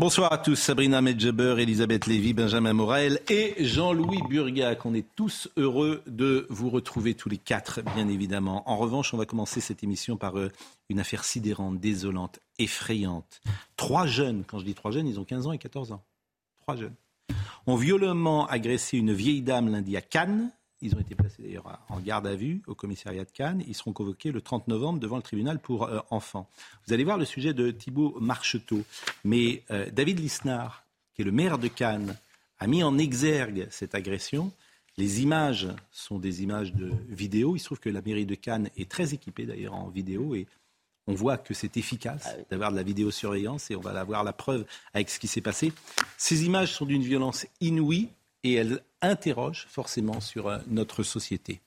Bonsoir à tous, Sabrina Medjeber, Elisabeth Lévy, Benjamin Morel et Jean-Louis Burgac. On est tous heureux de vous retrouver tous les quatre, bien évidemment. En revanche, on va commencer cette émission par euh, une affaire sidérante, désolante, effrayante. Trois jeunes, quand je dis trois jeunes, ils ont 15 ans et 14 ans. Trois jeunes. Ont violemment agressé une vieille dame lundi à Cannes. Ils ont été placés d'ailleurs en garde à vue au commissariat de Cannes. Ils seront convoqués le 30 novembre devant le tribunal pour euh, enfants. Vous allez voir le sujet de Thibault Marcheteau. Mais euh, David Lisnard, qui est le maire de Cannes, a mis en exergue cette agression. Les images sont des images de vidéo. Il se trouve que la mairie de Cannes est très équipée d'ailleurs en vidéo et on voit que c'est efficace Ah d'avoir de la vidéosurveillance et on va avoir la preuve avec ce qui s'est passé. Ces images sont d'une violence inouïe et elles interrogent forcément sur euh, notre société.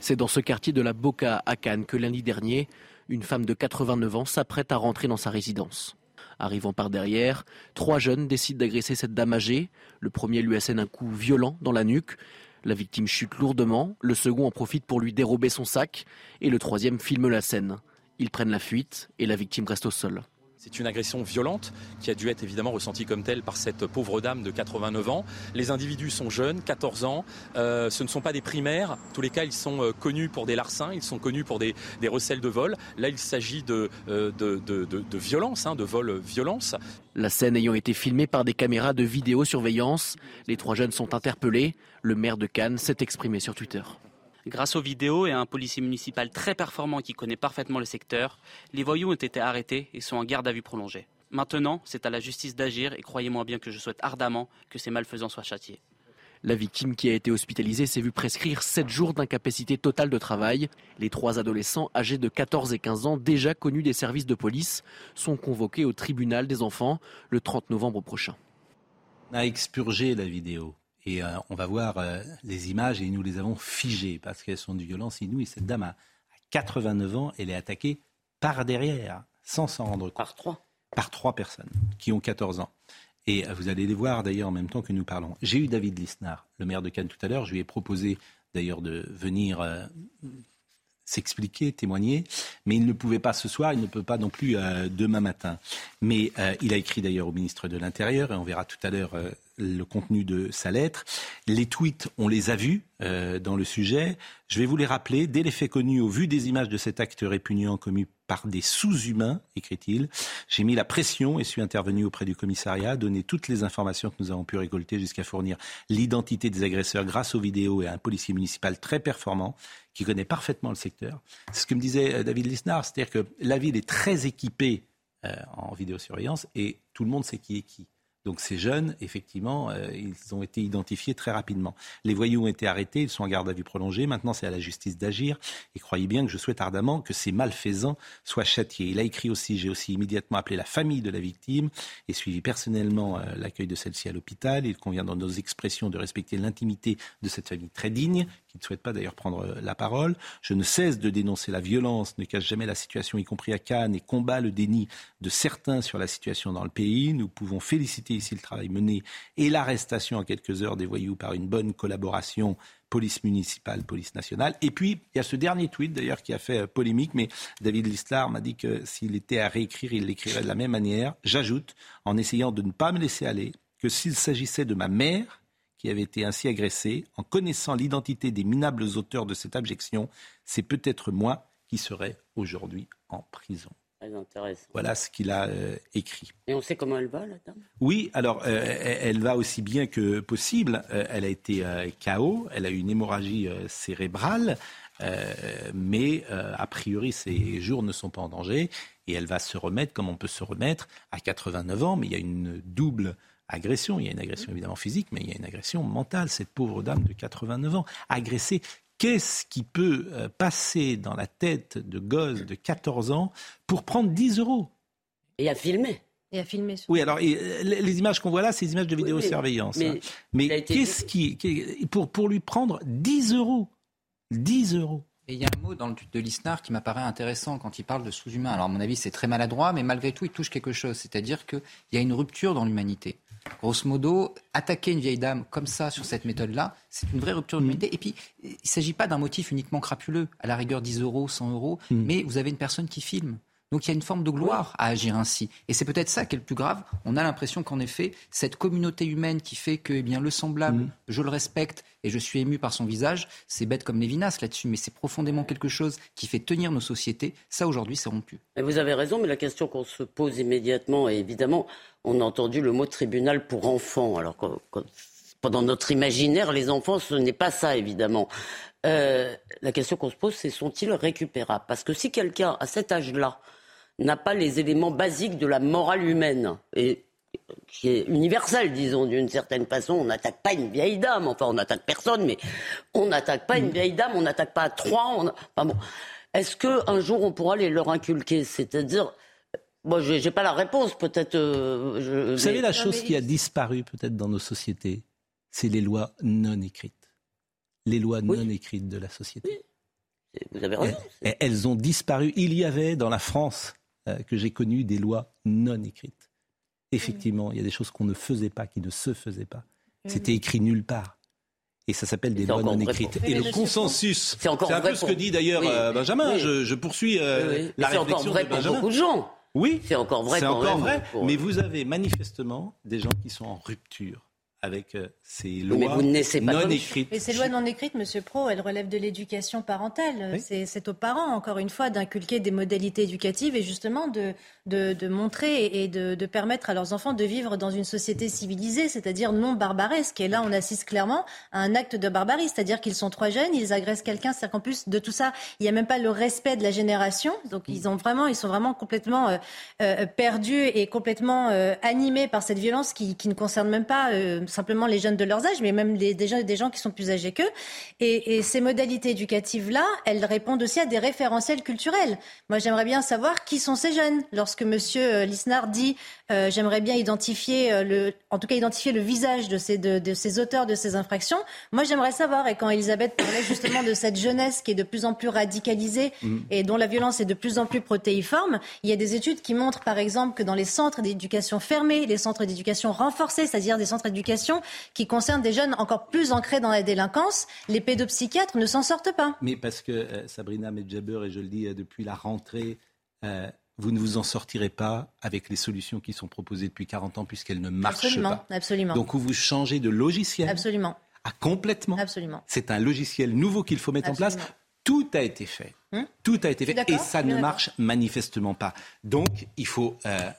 C'est dans ce quartier de la Boca à Cannes que lundi dernier, une femme de 89 ans s'apprête à rentrer dans sa résidence. Arrivant par derrière, trois jeunes décident d'agresser cette dame âgée. Le premier lui assène un coup violent dans la nuque. La victime chute lourdement, le second en profite pour lui dérober son sac et le troisième filme la scène. Ils prennent la fuite et la victime reste au sol. C'est une agression violente qui a dû être évidemment ressentie comme telle par cette pauvre dame de 89 ans. Les individus sont jeunes, 14 ans. Euh, ce ne sont pas des primaires. En tous les cas, ils sont euh, connus pour des larcins, ils sont connus pour des, des recels de vol. Là, il s'agit de, euh, violence, hein, de vol violence. La scène ayant été filmée par des caméras de vidéosurveillance, les trois jeunes sont interpellés. Le maire de Cannes s'est exprimé sur Twitter. Grâce aux vidéos et à un policier municipal très performant qui connaît parfaitement le secteur, les voyous ont été arrêtés et sont en garde à vue prolongée. Maintenant, c'est à la justice d'agir et croyez-moi bien que je souhaite ardemment que ces malfaisants soient châtiés. La victime qui a été hospitalisée s'est vue prescrire 7 jours d'incapacité totale de travail. Les trois adolescents âgés de 14 et 15 ans, déjà connus des services de police, sont convoqués au tribunal des enfants le 30 novembre prochain. On a expurgé la vidéo. Et euh, on va voir euh, les images et nous les avons figées parce qu'elles sont de violence inouïe. Cette dame a, a 89 ans, elle est attaquée par derrière, sans s'en rendre compte. Par trois. Par trois personnes qui ont 14 ans. Et euh, vous allez les voir d'ailleurs en même temps que nous parlons. J'ai eu David Lisnard, le maire de Cannes tout à l'heure. Je lui ai proposé d'ailleurs de venir euh, s'expliquer, témoigner, mais il ne pouvait pas ce soir, il ne peut pas non plus euh, demain matin. Mais euh, il a écrit d'ailleurs au ministre de l'Intérieur, et on verra tout à l'heure euh, le contenu de sa lettre. Les tweets, on les a vus euh, dans le sujet. Je vais vous les rappeler. Dès les faits connus, au vu des images de cet acte répugnant commis par des sous-humains, écrit-il, j'ai mis la pression et suis intervenu auprès du commissariat, donné toutes les informations que nous avons pu récolter jusqu'à fournir l'identité des agresseurs grâce aux vidéos et à un policier municipal très performant qui connaît parfaitement le secteur. C'est ce que me disait euh, David Lisnard, c'est-à-dire que la ville est très équipée euh, en vidéosurveillance et tout le monde sait qui est qui. Donc ces jeunes, effectivement, euh, ils ont été identifiés très rapidement. Les voyous ont été arrêtés, ils sont en garde à vue prolongée. Maintenant, c'est à la justice d'agir. Et croyez bien que je souhaite ardemment que ces malfaisants soient châtiés. Il a écrit aussi, j'ai aussi immédiatement appelé la famille de la victime et suivi personnellement euh, l'accueil de celle-ci à l'hôpital. Il convient dans nos expressions de respecter l'intimité de cette famille très digne, qui ne souhaite pas d'ailleurs prendre euh, la parole. Je ne cesse de dénoncer la violence, ne cache jamais la situation, y compris à Cannes, et combat le déni de certains sur la situation dans le pays. Nous pouvons féliciter ici le travail mené et l'arrestation en quelques heures des voyous par une bonne collaboration police municipale, police nationale. Et puis, il y a ce dernier tweet d'ailleurs qui a fait euh, polémique, mais David Lislar m'a dit que s'il était à réécrire, il l'écrirait de la même manière. J'ajoute, en essayant de ne pas me laisser aller, que s'il s'agissait de ma mère, qui avait été ainsi agressée, en connaissant l'identité des minables auteurs de cette abjection, c'est peut-être moi qui serais aujourd'hui en prison. Intéressant. Voilà ce qu'il a euh, écrit. Et on sait comment elle va, la dame? Oui, alors euh, elle, va aussi bien que possible. Euh, elle a été KO, elle a eu une hémorragie cérébrale, mais a priori ses jours ne sont pas en danger et elle va se remettre comme on peut se remettre à 89 ans, mais il y a une double agression. Il y a une agression évidemment physique, mais il y a une agression mentale. Cette pauvre dame de 89 ans, agressée. Qu'est-ce qui peut euh, passer dans la tête de gosse de 14 ans pour prendre 10 euros? Et à filmer. Et à filmer. Oui, alors et, euh, les images qu'on voit là, c'est des images de Oui, vidéosurveillance. mais- hein. mais qu'est-ce qui, qui- pour, pour lui prendre 10 euros? 10 euros Et il y a un mot dans le de l'ISNAR qui m'apparaît intéressant quand il parle de sous-humain. Alors, à mon avis, c'est très maladroit, mais malgré tout, il touche quelque chose. C'est-à-dire qu'il y a une rupture dans l'humanité. Grosso modo, attaquer une vieille dame comme ça, sur cette méthode-là, c'est une vraie rupture d'humanité. Et puis, il ne s'agit pas d'un motif uniquement crapuleux, à la rigueur 10 euros, 100 euros, mais vous avez une personne qui filme. Donc il y a une forme de gloire à agir ainsi. Et c'est peut-être ça qui est le plus grave. On a l'impression qu'en effet, cette communauté humaine qui fait que eh bien, le semblable, je le respecte et je suis ému par son visage, c'est bête comme Lévinas là-dessus, mais c'est profondément quelque chose qui fait tenir nos sociétés. Ça, aujourd'hui, c'est rompu. Et vous avez raison, mais la question qu'on se pose immédiatement, et évidemment, on a entendu le mot tribunal pour enfants. Alors, quand- quand- pendant notre imaginaire, les enfants, ce n'est pas ça, évidemment. Euh, la question qu'on se pose, c'est sont-ils récupérables? Parce que si quelqu'un, à cet âge-là, n'a pas les éléments basiques de la morale humaine, et qui est universel, disons, d'une certaine façon. On n'attaque pas une vieille dame, enfin, on n'attaque personne, mais on n'attaque pas une vieille dame, on n'attaque pas trois. On... Enfin, bon. Est-ce qu'un jour, on pourra les leur inculquer? C'est-à-dire, moi, j'ai j'ai pas la réponse, peut-être. euh, je- Vous savez, mais- la chose qui a disparu peut-être dans nos sociétés, c'est les lois non écrites. Les lois Oui. non écrites de la société. Vous avez raison. Elles ont disparu. Il y avait dans la France que j'ai connue des lois non écrites. Effectivement, il y a des choses qu'on ne faisait pas, qui ne se faisaient pas. C'était écrit nulle part. Et ça s'appelle des lois non écrites. pour- Et le consensus, C'est encore un vrai peu ce pour- que dit d'ailleurs Oui. euh, Benjamin. Oui. Je, je poursuis euh, Oui, oui. la C'est encore réflexion vrai de pour Benjamin. beaucoup de gens. Oui, C'est encore vrai c'est encore même vrai. pour- Mais vous avez manifestement des gens qui sont en rupture avec euh, ces mais lois vous ne naissez pas non écrites. Mais ces lois non écrites, Monsieur Pro, elles relèvent de l'éducation parentale. Oui. C'est aux parents, encore une fois, d'inculquer des modalités éducatives et justement de, de, montrer et de, permettre à leurs enfants de vivre dans une société civilisée, c'est-à-dire non barbaresque. Et là, on assiste clairement à un acte de barbarie, c'est-à-dire qu'ils sont trois jeunes, ils agressent quelqu'un, c'est-à-dire qu'en plus de tout ça, il n'y a même pas le respect de la génération. Donc ils ont vraiment, ils sont vraiment complètement euh, euh, perdus et complètement euh, animés par cette violence qui, ne concerne même pas simplement les jeunes de leurs âges, mais même les, des, gens, des gens qui sont plus âgés qu'eux. Et, et ces modalités éducatives-là, elles répondent aussi à des référentiels culturels. Moi, j'aimerais bien savoir qui sont ces jeunes. Lorsque Monsieur euh, Lisnard dit, euh, j'aimerais bien identifier euh, le, en tout cas identifier le visage de ces, de, de ces auteurs de ces infractions. Moi, j'aimerais savoir. Et quand Elisabeth parlait justement de cette jeunesse qui est de plus en plus radicalisée et dont la violence est de plus en plus protéiforme, il y a des études qui montrent, par exemple, que dans les centres d'éducation fermés, les centres d'éducation renforcés, c'est-à-dire des centres d'éducation qui concernent des jeunes encore plus ancrés dans la délinquance, les pédopsychiatres ne s'en sortent pas. Mais parce que euh, Sabrina Medjaber, et je le dis euh, depuis la rentrée, euh, vous ne vous en sortirez pas avec les solutions qui sont proposées depuis 40 ans puisqu'elles ne marchent Absolument, pas. absolument. Donc vous changez de logiciel Absolument, à complètement. absolument. C'est un logiciel nouveau qu'il faut mettre en place. Tout a été fait. Hum Tout a été fait. Et ça ne marche manifestement pas. Donc, il faut euh,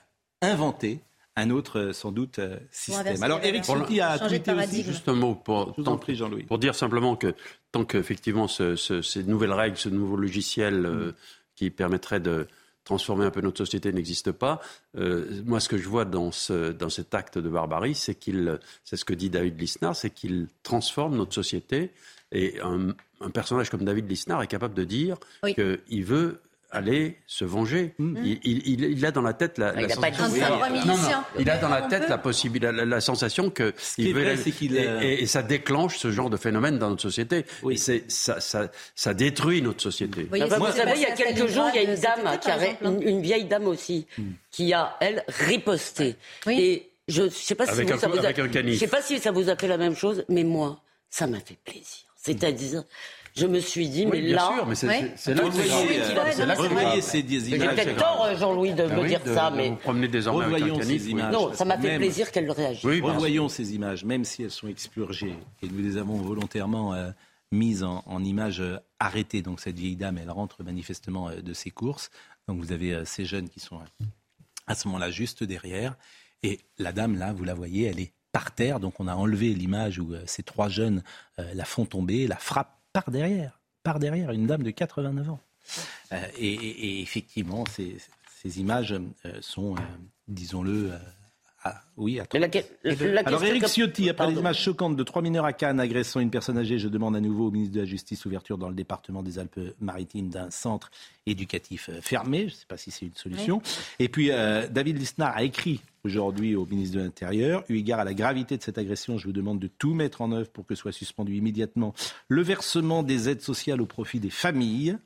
inventer un autre, euh, sans doute, euh, système. Alors, Eric. Ciotti a tweeté aussi. Juste un mot pour, tant- prie, Jean-Louis. pour dire simplement que tant qu'effectivement ce, ce- ces nouvelles règles, ce nouveau logiciel euh, qui permettrait de transformer un peu notre société n'existe pas, euh, moi ce que je vois dans, ce, dans cet acte de barbarie, c'est qu'il, c'est ce que dit David Lisnard, c'est qu'il transforme notre société et un, un personnage comme David Lisnard est capable de dire Oui. qu'il veut aller se venger. Il, il- il- il a dans la tête la, Ah, la sensation- il a dans la tête peut- la possibilité, la, la sensation que qui il est veut vrai, et, euh, et- et ça déclenche ce genre de phénomène dans notre société. Oui. C'est ça, ça, ça détruit notre société. Vous savez, il y a quelques jours, il y a une Stalingrad dame qui été, a, par exemple, hein. une, une vieille dame aussi, qui a, elle, riposté. Oui. Et je ne sais pas si Avec vous, un ça coup- vous a, avec un canif. je sais pas si ça vous a fait la même chose, mais moi, ça m'a fait plaisir. C'est-à-dire, je me suis dit, Oui, mais bien là, sûr, mais c'est Oui, c'est là que revoyez grave. ces des j'ai images. peut-être tort, euh, Jean-Louis, de Ben me dire ça, mais vous promener désormais avec un ces images. non, ça m'a fait plaisir qu'elle réagisse. Revoyons ces images, même si elles sont expurgées, et nous les avons volontairement euh, mises en, en images euh, arrêtées. Donc cette vieille dame, elle rentre manifestement euh, de ses courses. Donc vous avez euh, ces jeunes qui sont à ce moment-là juste derrière. Et la dame, là, vous la voyez, elle est par terre. Donc on a enlevé l'image où ces trois jeunes la font tomber, la frappent par derrière. Par derrière, une dame de 89 ans. Euh, et, et- effectivement, ces, images euh, sont, euh, disons-le, Ah, oui, Mais la, que- la Alors Eric que- Ciotti, après les images choquantes de trois mineurs à Cannes agressant une personne âgée, je demande à nouveau au ministre de la Justice ouverture dans le département des Alpes-Maritimes d'un centre éducatif euh, fermé. Je ne sais pas si c'est une solution. Et puis euh, David Lisnard a écrit aujourd'hui au ministre de l'Intérieur, eu égard à la gravité de cette agression, je vous demande de tout mettre en œuvre pour que soit suspendu immédiatement le versement des aides sociales au profit des familles.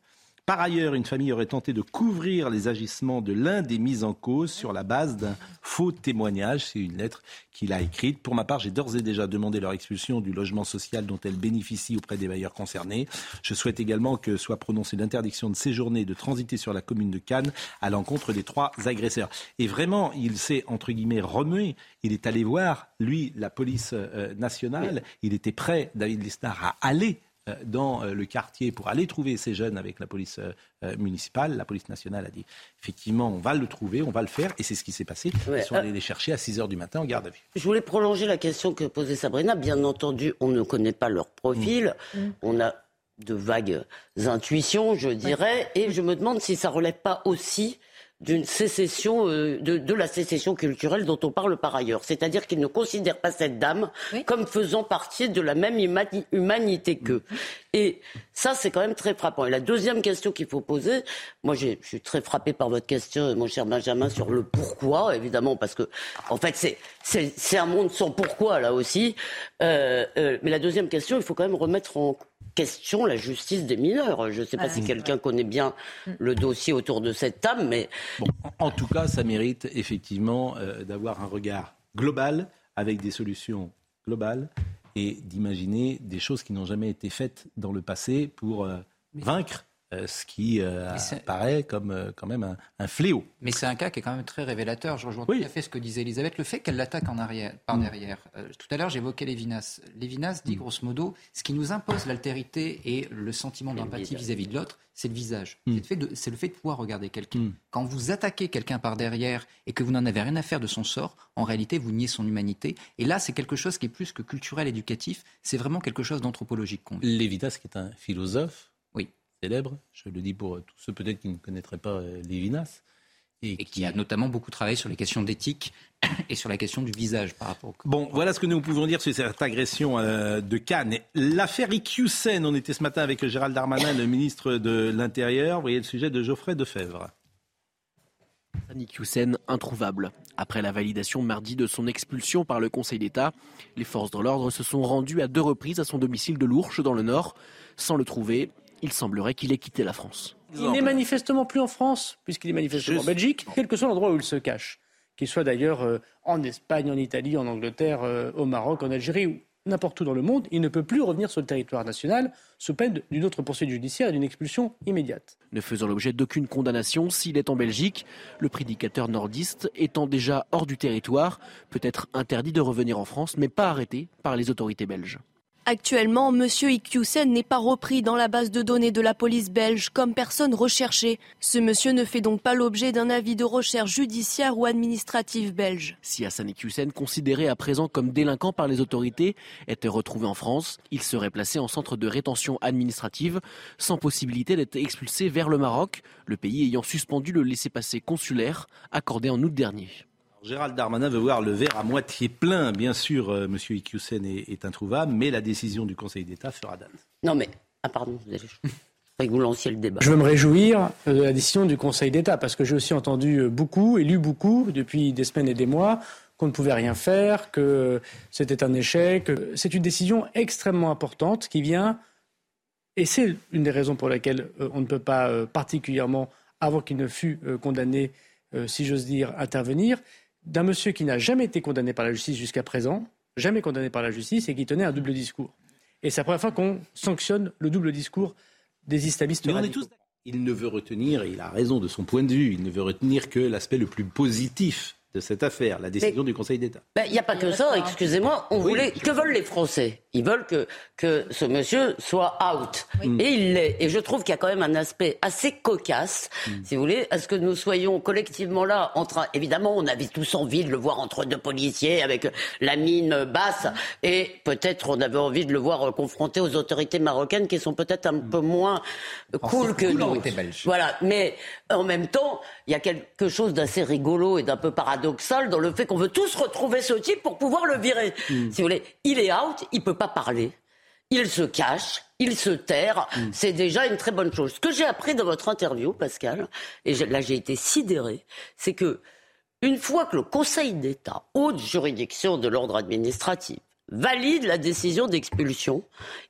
Par ailleurs, une famille aurait tenté de couvrir les agissements de l'un des mis en cause sur la base d'un faux témoignage. C'est une lettre qu'il a écrite. Pour ma part, j'ai d'ores et déjà demandé leur expulsion du logement social dont elles bénéficient auprès des bailleurs concernés. Je souhaite également que soit prononcée l'interdiction de séjourner et de transiter sur la commune de Cannes à l'encontre des trois agresseurs. Et vraiment, il s'est, entre guillemets, remué. Il est allé voir, lui, la police euh, nationale. Il était prêt, David Lisnard, à aller dans euh, le quartier pour aller trouver ces jeunes avec la police euh, euh, municipale. La police nationale a dit effectivement, on va le trouver, on va le faire, et c'est ce qui s'est passé. Ouais, Ils sont euh, allés les chercher à 6 heures du matin en garde à vue. Je voulais prolonger la question que posait Sabrina. Bien entendu, on ne connaît pas leur profil. On a de vagues intuitions, je dirais. Et je me demande si ça relève pas aussi d'une sécession, euh, de, de la sécession culturelle dont on parle par ailleurs. C'est-à-dire qu'ils ne considèrent pas cette dame Oui. comme faisant partie de la même humani- humanité qu'eux. Et ça, c'est quand même très frappant. Et la deuxième question qu'il faut poser, moi, je suis très frappé par votre question, mon cher Benjamin, sur le pourquoi, évidemment, parce que, en fait, c'est un monde sans pourquoi là aussi. Euh, euh, mais la deuxième question, il faut quand même remettre en question la justice des mineurs. Je ne sais pas Ah, si quelqu'un connaît bien le dossier autour de cette table, mais Bon, en tout cas, ça mérite effectivement euh, d'avoir un regard global avec des solutions globales et d'imaginer des choses qui n'ont jamais été faites dans le passé pour euh, vaincre euh, ce qui euh, apparaît comme euh, quand même un, un fléau. Mais c'est un cas qui est quand même très révélateur. Je rejoins Oui. tout à fait ce que disait Elisabeth. Le fait qu'elle l'attaque en arrière, par derrière. Euh, tout à l'heure, j'évoquais Lévinas. Lévinas dit grosso modo ce qui nous impose l'altérité et le sentiment d'empathie vis-à-vis de l'autre, c'est le visage. Mm. C'est le fait de- C'est le fait de pouvoir regarder quelqu'un. Mm. Quand vous attaquez quelqu'un par derrière et que vous n'en avez rien à faire de son sort, en réalité, vous niez son humanité. Et là, c'est quelque chose qui est plus que culturel, éducatif. C'est vraiment quelque chose d'anthropologique. Lévinas, qui est un philosophe. Célèbre, je le dis pour tous ceux peut-être qui ne connaîtraient pas euh, Lévinas, et, Et qui a notamment beaucoup travaillé sur les questions d'éthique et sur la question du visage par rapport au Bon, voilà ce que nous pouvons dire sur cette agression euh, de Cannes. L'affaire Iqiyoussen, on était ce matin avec Gérald Darmanin, le ministre de l'Intérieur. Vous voyez le sujet de Geoffrey Defebvre. Hussein introuvable. Après la validation mardi de son expulsion par le Conseil d'État, les forces de l'ordre se sont rendues à deux reprises à son domicile de Lourches dans le Nord. Sans le trouver, il semblerait qu'il ait quitté la France. Il n'est manifestement plus en France, puisqu'il est manifestement Juste. en Belgique, quel que soit l'endroit où il se cache. Qu'il soit d'ailleurs euh, en Espagne, en Italie, en Angleterre, euh, au Maroc, en Algérie ou n'importe où dans le monde, il ne peut plus revenir sur le territoire national sous peine d'une autre poursuite judiciaire et d'une expulsion immédiate. Ne faisant l'objet d'aucune condamnation, s'il est en Belgique, le prédicateur nordiste étant déjà hors du territoire, peut être interdit de revenir en France, mais pas arrêté par les autorités belges. Actuellement, M. Iqiyoussen n'est pas repris dans la base de données de la police belge comme personne recherchée. Ce monsieur ne fait donc pas l'objet d'un avis de recherche judiciaire ou administrative belge. Si Hassan Iqiyoussen, considéré à présent comme délinquant par les autorités, était retrouvé en France, il serait placé en centre de rétention administrative, sans possibilité d'être expulsé vers le Maroc, le pays ayant suspendu le laissez-passer consulaire accordé en août dernier. Gérald Darmanin veut voir le verre à moitié plein. Bien sûr, euh, M. Iqiyoussen est, est introuvable, mais la décision du Conseil d'État fera date. non mais ah pardon, vous allez. Je croyais que vous lanciez le débat. Je veux me réjouir de la décision du Conseil d'État, parce que j'ai aussi entendu euh, beaucoup et lu beaucoup depuis des semaines et des mois qu'on ne pouvait rien faire, que c'était un échec. C'est une décision extrêmement importante qui vient, et c'est une des raisons pour lesquelles euh, on ne peut pas particulièrement, avant qu'il ne fût condamné, si j'ose dire, intervenir, d'un monsieur qui n'a jamais été condamné par la justice jusqu'à présent, jamais condamné par la justice, et qui tenait un double discours. Et c'est la première fois qu'on sanctionne le double discours des islamistes Mais on est tous Il ne veut retenir, et il a raison de son point de vue, il ne veut retenir que l'aspect le plus positif de cette affaire, la décision du Conseil d'État. Ben, Il n'y a pas que ça, excusez-moi. On Oui. voulait. Que veulent les Français Ils veulent que, que ce monsieur soit out. Et il l'est. Et je trouve qu'il y a quand même un aspect assez cocasse, Mm. si vous voulez, à ce que nous soyons collectivement là en train. Évidemment, on avait tous envie de le voir entre deux policiers avec la mine basse. Et peut-être on avait envie de le voir euh, confronté aux autorités marocaines qui sont peut-être un peu moins cool que nous. Voilà. Mais en même temps, il y a quelque chose d'assez rigolo et d'un peu paradoxal dans le fait qu'on veut tous retrouver ce type pour pouvoir le virer. Si vous voulez, il est out, il peut pas parler. Il se cache, il se terre, c'est déjà une très bonne chose. Ce que j'ai appris dans votre interview, Pascal, et là j'ai été sidéré, c'est que une fois que le Conseil d'État, haute juridiction de l'ordre administratif, valide la décision d'expulsion,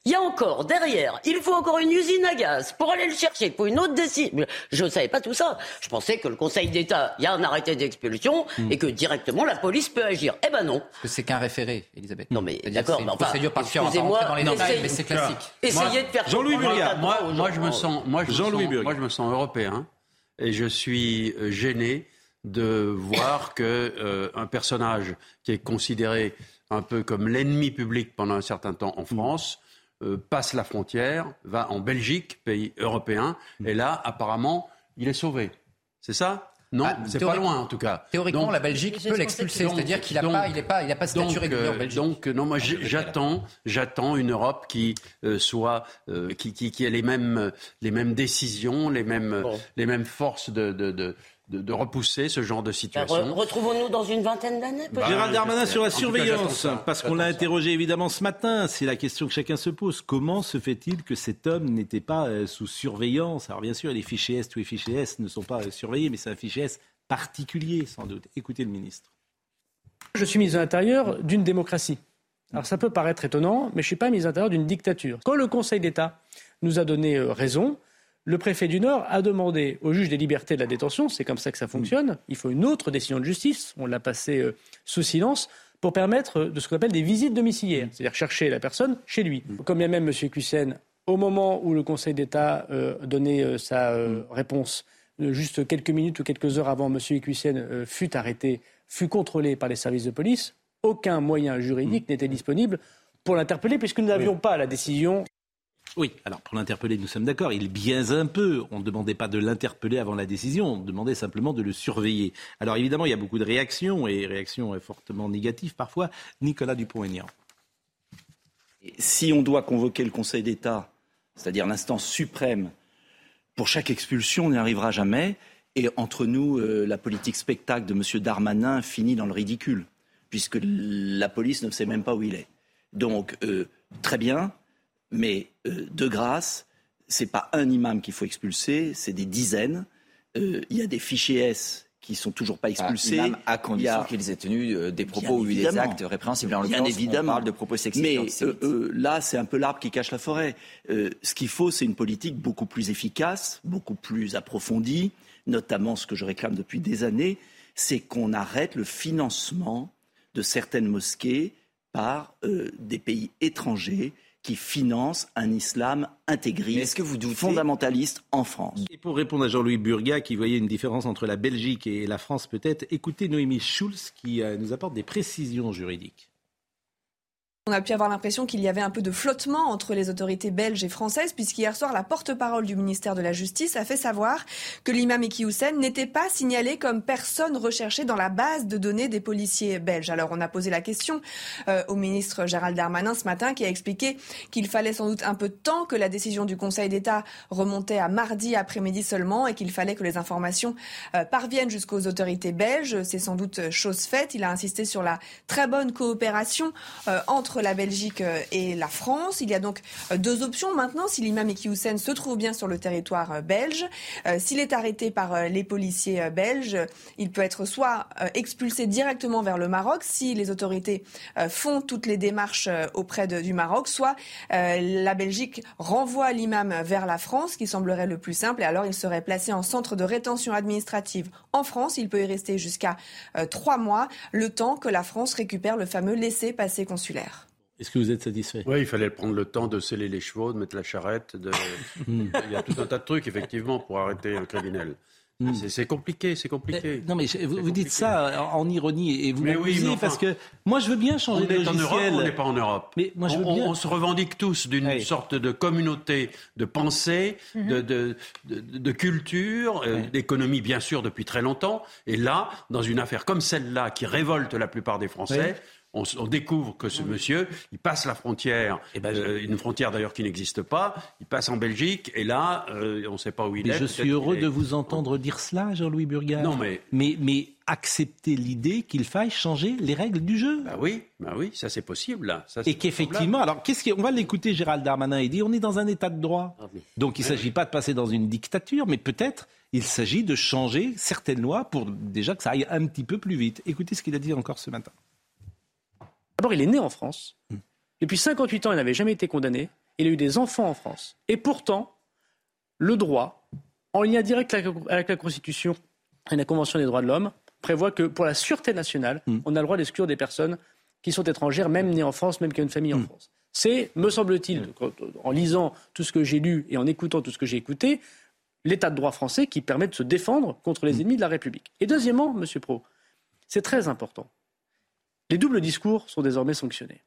il y a encore derrière, il faut encore une usine à gaz pour aller le chercher, il faut une autre décision. Je ne savais pas tout ça. Je pensais que le Conseil d'État, il y a un arrêté d'expulsion et que directement la police peut agir. Eh ben non. Parce que c'est qu'un référé, Elisabeth. Non mais d'accord, mais enfin, procédure excusez-moi, dans les mais c'est classique. Essayez de faire Jean-Louis Burgat, Moi, moi, je me sens, moi, je me Jean-Louis sens, Burgat. moi, je me sens européen et je suis euh, gêné de voir que euh, un personnage qui est considéré un peu comme l'ennemi public pendant un certain temps en France euh, passe la frontière, va en Belgique, pays européen, et là, apparemment, il est sauvé. C'est ça? Non, Ah, c'est pas loin en tout cas. Théoriquement, Donc- la Belgique peut l'expulser, c'est-à-dire qu'il n'a pas, il est pas, il a pas statut donc, régulier en euh, Belgique. donc, non, moi j'ai- j'attends, j'attends une Europe qui euh, soit, euh, qui, qui, qui ait les mêmes, les mêmes décisions, les mêmes, Bon. les mêmes forces de, de, de, de, de repousser ce genre de Ben, situation. re- Retrouvons-nous dans une vingtaine d'années peut-être Gérald Darmanin sur la En tout cas, surveillance, parce qu'on l'a interrogé évidemment ce matin. C'est la question que chacun se pose. Comment se fait-il que cet homme n'était pas euh, sous surveillance? Alors bien sûr, les fichiers S, tous les fichiers S ne sont pas euh, surveillés, mais c'est un fichier S particulier sans doute. Écoutez le ministre. Je suis ministre de l'Intérieur d'une démocratie. Alors ça peut paraître étonnant, mais je ne suis pas ministre de l'Intérieur d'une dictature. Quand le Conseil d'État nous a donné euh, raison, le préfet du Nord a demandé au juge des libertés de la détention, c'est comme ça que ça fonctionne, il faut une autre décision de justice, on l'a passé euh, sous silence, pour permettre euh, de ce qu'on appelle des visites domiciliaires, c'est-à-dire chercher la personne chez lui. Comme bien même M. Cussen, au moment où le Conseil d'État euh, donnait euh, sa réponse, juste quelques minutes ou quelques heures avant, M. Cussen euh, fut arrêté, fut contrôlé par les services de police, aucun moyen juridique n'était disponible pour l'interpeller puisque nous n'avions pas la décision Oui, alors pour l'interpeller, nous sommes d'accord. Il biaise un peu. On ne demandait pas de l'interpeller avant la décision. On demandait simplement de le surveiller. Alors évidemment, il y a beaucoup de réactions et réactions fortement négatives parfois. Nicolas Dupont-Aignan. Si on doit convoquer le Conseil d'État, c'est-à-dire l'instance suprême, pour chaque expulsion, on n'y arrivera jamais. Et entre nous, euh, la politique spectacle de M. Darmanin finit dans le ridicule, puisque la police ne sait même pas où il est. Donc, euh, très bien, mais euh, de grâce, c'est pas un imam qu'il faut expulser, c'est des dizaines. Euh, Il y a des fichiers S qui sont toujours pas expulsés. Imam, à condition a- qu'ils aient tenu euh, des propos ou eu des évidemment. actes répréhensibles. En Bien l'occurrence, on évidemment. parle de propos sexistes Mais euh, là, c'est un peu l'arbre qui cache la forêt. Euh, ce qu'il faut, c'est une politique beaucoup plus efficace, beaucoup plus approfondie, notamment ce que je réclame depuis des années, c'est qu'on arrête le financement de certaines mosquées par des pays étrangers qui financent un islam intégriste, est-ce que vous doutez fondamentaliste en France. Et pour répondre à Jean-Louis Burgat, qui voyait une différence entre la Belgique et la France peut-être, écoutez Noémie Schulz qui euh, nous apporte des précisions juridiques. On a pu avoir l'impression qu'il y avait un peu de flottement entre les autorités belges et françaises, puisqu'hier soir, la porte-parole du ministère de la Justice a fait savoir que l'imam Eki Houssen n'était pas signalé comme personne recherchée dans la base de données des policiers belges. Alors, on a posé la question euh, au ministre Gérald Darmanin ce matin, qui a expliqué qu'il fallait sans doute un peu de temps, que la décision du Conseil d'État remontait à mardi après-midi seulement, et qu'il fallait que les informations euh, parviennent jusqu'aux autorités belges. C'est sans doute chose faite. Il a insisté sur la très bonne coopération euh, entre la Belgique euh, et la France. Il y a donc euh, deux options maintenant. Si l'imam Eki Houssen se trouve bien sur le territoire euh, belge, s'il est arrêté par les policiers belges, il peut être soit expulsé directement vers le Maroc si les autorités font toutes les démarches auprès de- du Maroc, soit la Belgique renvoie l'imam vers la France, qui semblerait le plus simple, et alors il serait placé en centre de rétention administrative en France. Il peut y rester jusqu'à trois mois, le temps que la France récupère le fameux laissez-passer consulaire. Est-ce que vous êtes satisfait? Oui, il fallait prendre le temps de sceller les chevaux, de mettre la charrette. De... il y a tout un tas de trucs, effectivement, pour arrêter un criminel. Hmm. C'est compliqué, c'est compliqué. non, mais vous, vous dites ça en, ironie et vous Mais m'accusez oui, mais enfin, parce que moi je veux bien changer On de est en. Europe, on n'est pas en Europe? Mais moi je veux on, bien. on se revendique tous d'une sorte de communauté de pensée, Mhm. de, de, de- de culture, euh, d'économie bien sûr depuis très longtemps. Et là, dans une affaire comme celle-là qui révolte la plupart des Français. On, découvre que ce monsieur, il passe la frontière, Eh ben, euh, une frontière d'ailleurs qui n'existe pas, il passe en Belgique et là, euh, on ne sait pas où il Mais est. je suis heureux est- de vous entendre dire cela, Jean-Louis Burgard. Non, mais- mais mais accepter l'idée qu'il faille changer les règles du jeu. Bah oui, bah oui, ça c'est possible. Là. Ça, Et qu'effectivement, alors qu'est-ce qui, on va l'écouter, Gérald Darmanin, il dit on est dans un état de droit. Ah, Donc il ne s'agit pas de passer dans une dictature, mais peut-être il s'agit de changer certaines lois pour déjà que ça aille un petit peu plus vite. Écoutez ce qu'il a dit encore ce matin. D'abord, il est né en France. Depuis 58 ans, il n'avait jamais été condamné. Il a eu des enfants en France. Et pourtant, le droit, en lien direct avec la- Constitution et la Convention des droits de l'homme, prévoit que pour la sûreté nationale, on a le droit d'exclure des personnes qui sont étrangères, même nées en France, même qui ont une famille en France. C'est, me semble-t-il, quand- en lisant tout ce que j'ai lu et en écoutant tout ce que j'ai écouté, l'état de droit français qui permet de se défendre contre les ennemis de la République. Et deuxièmement, Monsieur Pro, c'est très important. Les doubles discours sont désormais sanctionnés.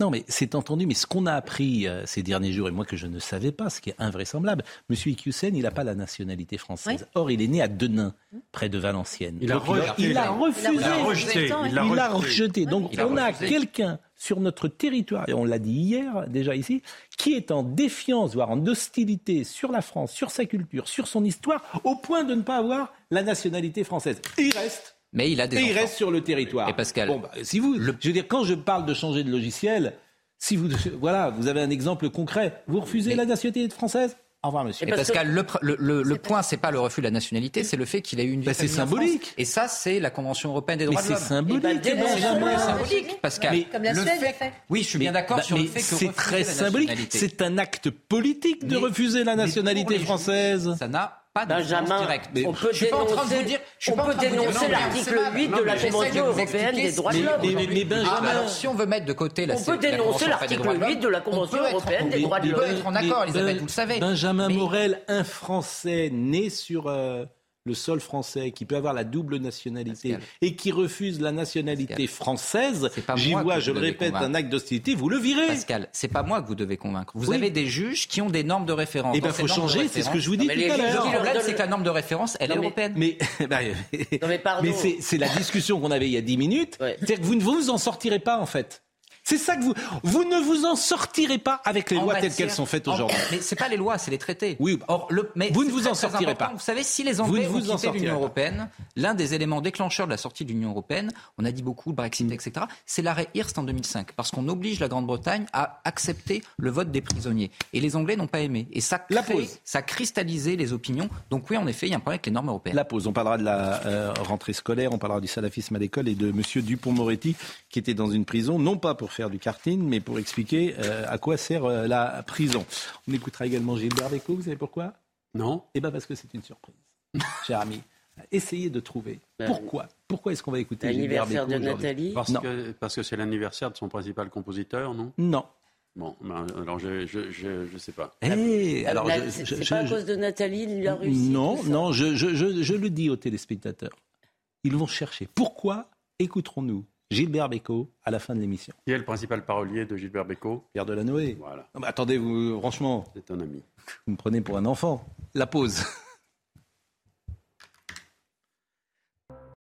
Non, mais c'est entendu, mais ce qu'on a appris euh, ces derniers jours, et moi que je ne savais pas, ce qui est invraisemblable, M. Iqiyoussen, il n'a pas la nationalité française. Or, il est né à Denain, près de Valenciennes. Il a rejeté. il a refusé. Il a rejeté. Il Il a, a rejeté. Donc, Il a on a refusé. quelqu'un sur notre territoire, et on l'a dit hier déjà ici, qui est en défiance, voire en hostilité sur la France, sur sa culture, sur son histoire, au point de ne pas avoir la nationalité française. Et il reste. Mais il a des Et il reste sur le territoire. Et Pascal, Bon, bah, si vous, je veux dire, quand je parle de changer de logiciel, si vous, voilà, vous avez un exemple concret, vous refusez la nationalité française? Au revoir, monsieur. Et Pascal, le, le, le, le point, c'est pas le refus de la nationalité, c'est le fait qu'il a eu une vie Bah, c'est symbolique. France. Et ça, c'est la Convention européenne des Mais droits de c'est l'homme. symbolique, Eh ben, dénonce-le. Benjamin. C'est symbolique, Pascal. Mais- Comme la Le Suède fait- l'a fait. Oui, je suis bien d'accord Bah, sur le mais fait que c'est très la symbolique. C'est un acte politique de Mais- refuser la mais pour nationalité les juifs, française. Ça n'a pas de Benjamin, directe. on peut je suis pas en train de vous dénoncer- dire. je suis on pas en peut train de vous dire- dénoncer l'article c'est pas- 8 de la Convention européenne des droits de l'homme. Mais- mais- Benjamin- Ah, alors, si on veut mettre de côté la On peut dénoncer l'article droits de l'homme, 8 de la on Convention peut européenne des on droits de peut l'homme. être en accord, Mais Elisabeth, vous le savez. Benjamin Morel, un Français né sur euh, le sol français, qui peut avoir la double nationalité Pascal. et qui refuse la nationalité française, C'est pas j'y vois, je le répète, convaincre. un acte d'hostilité, vous le virez. Pascal, c'est pas moi que vous devez convaincre. Vous Oui. avez des juges qui ont des normes de référence. Eh bien, faut changer, c'est ce que je vous dis Non, mais tout à Le l'heure. leur problème, c'est le- que la norme de référence, elle Non, est mais- européenne. Mais, bah, Non, mais pardon. mais c'est c'est la discussion qu'on avait il y a 10 minutes. Ouais. C'est-à-dire que vous ne vous en sortirez pas, en fait. C'est ça que vous. Vous ne vous en sortirez pas avec les En lois telles qu'elles sont faites aujourd'hui. Mais c'est pas les lois, c'est les traités. Oui, Or, le, mais vous ne vous très, en sortirez pas. Vous savez, si les Vous Anglais vous ont en quitté sortirez l'Union européenne, l'un des éléments déclencheurs de la sortie de l'Union européenne, on a dit beaucoup, le Brexit, etc., c'est l'arrêt Hirst en 2005, parce qu'on oblige la Grande-Bretagne à accepter le vote des prisonniers. Et les Anglais n'ont pas aimé. Et ça, La crée, pause. ça a cristallisé les opinions. Donc oui, en effet, il y a un problème avec les normes européennes. La pause. On parlera de la euh, rentrée scolaire, on parlera du salafisme à l'école et de Monsieur Dupont-Moretti qui était dans une prison, non pas pour faire du karting, mais pour expliquer euh, à quoi sert euh, la prison. On écoutera également Gilbert Bécaud. Vous savez pourquoi? Non Eh bien parce que c'est une surprise, cher ami. Essayez de trouver Ben, pourquoi? Pourquoi est-ce qu'on va écouter Gilbert L'anniversaire Bécaud de Nathalie? Parce Non. que parce que c'est l'anniversaire de son principal compositeur, non? Non. Bon, ben, alors je je, je je sais pas. Eh, alors, La- je- c'est pas à cause de Nathalie, il a réussi. Non, non, je, je- je- je le dis aux téléspectateurs. Ils vont chercher. Pourquoi écouterons-nous Gilbert Bécaud à la fin de l'émission Qui est le principal parolier de Gilbert Bécaud Pierre Delanoë. Voilà, Non, mais attendez, vous, franchement, c'est un ami. vous me prenez pour un enfant. La pause.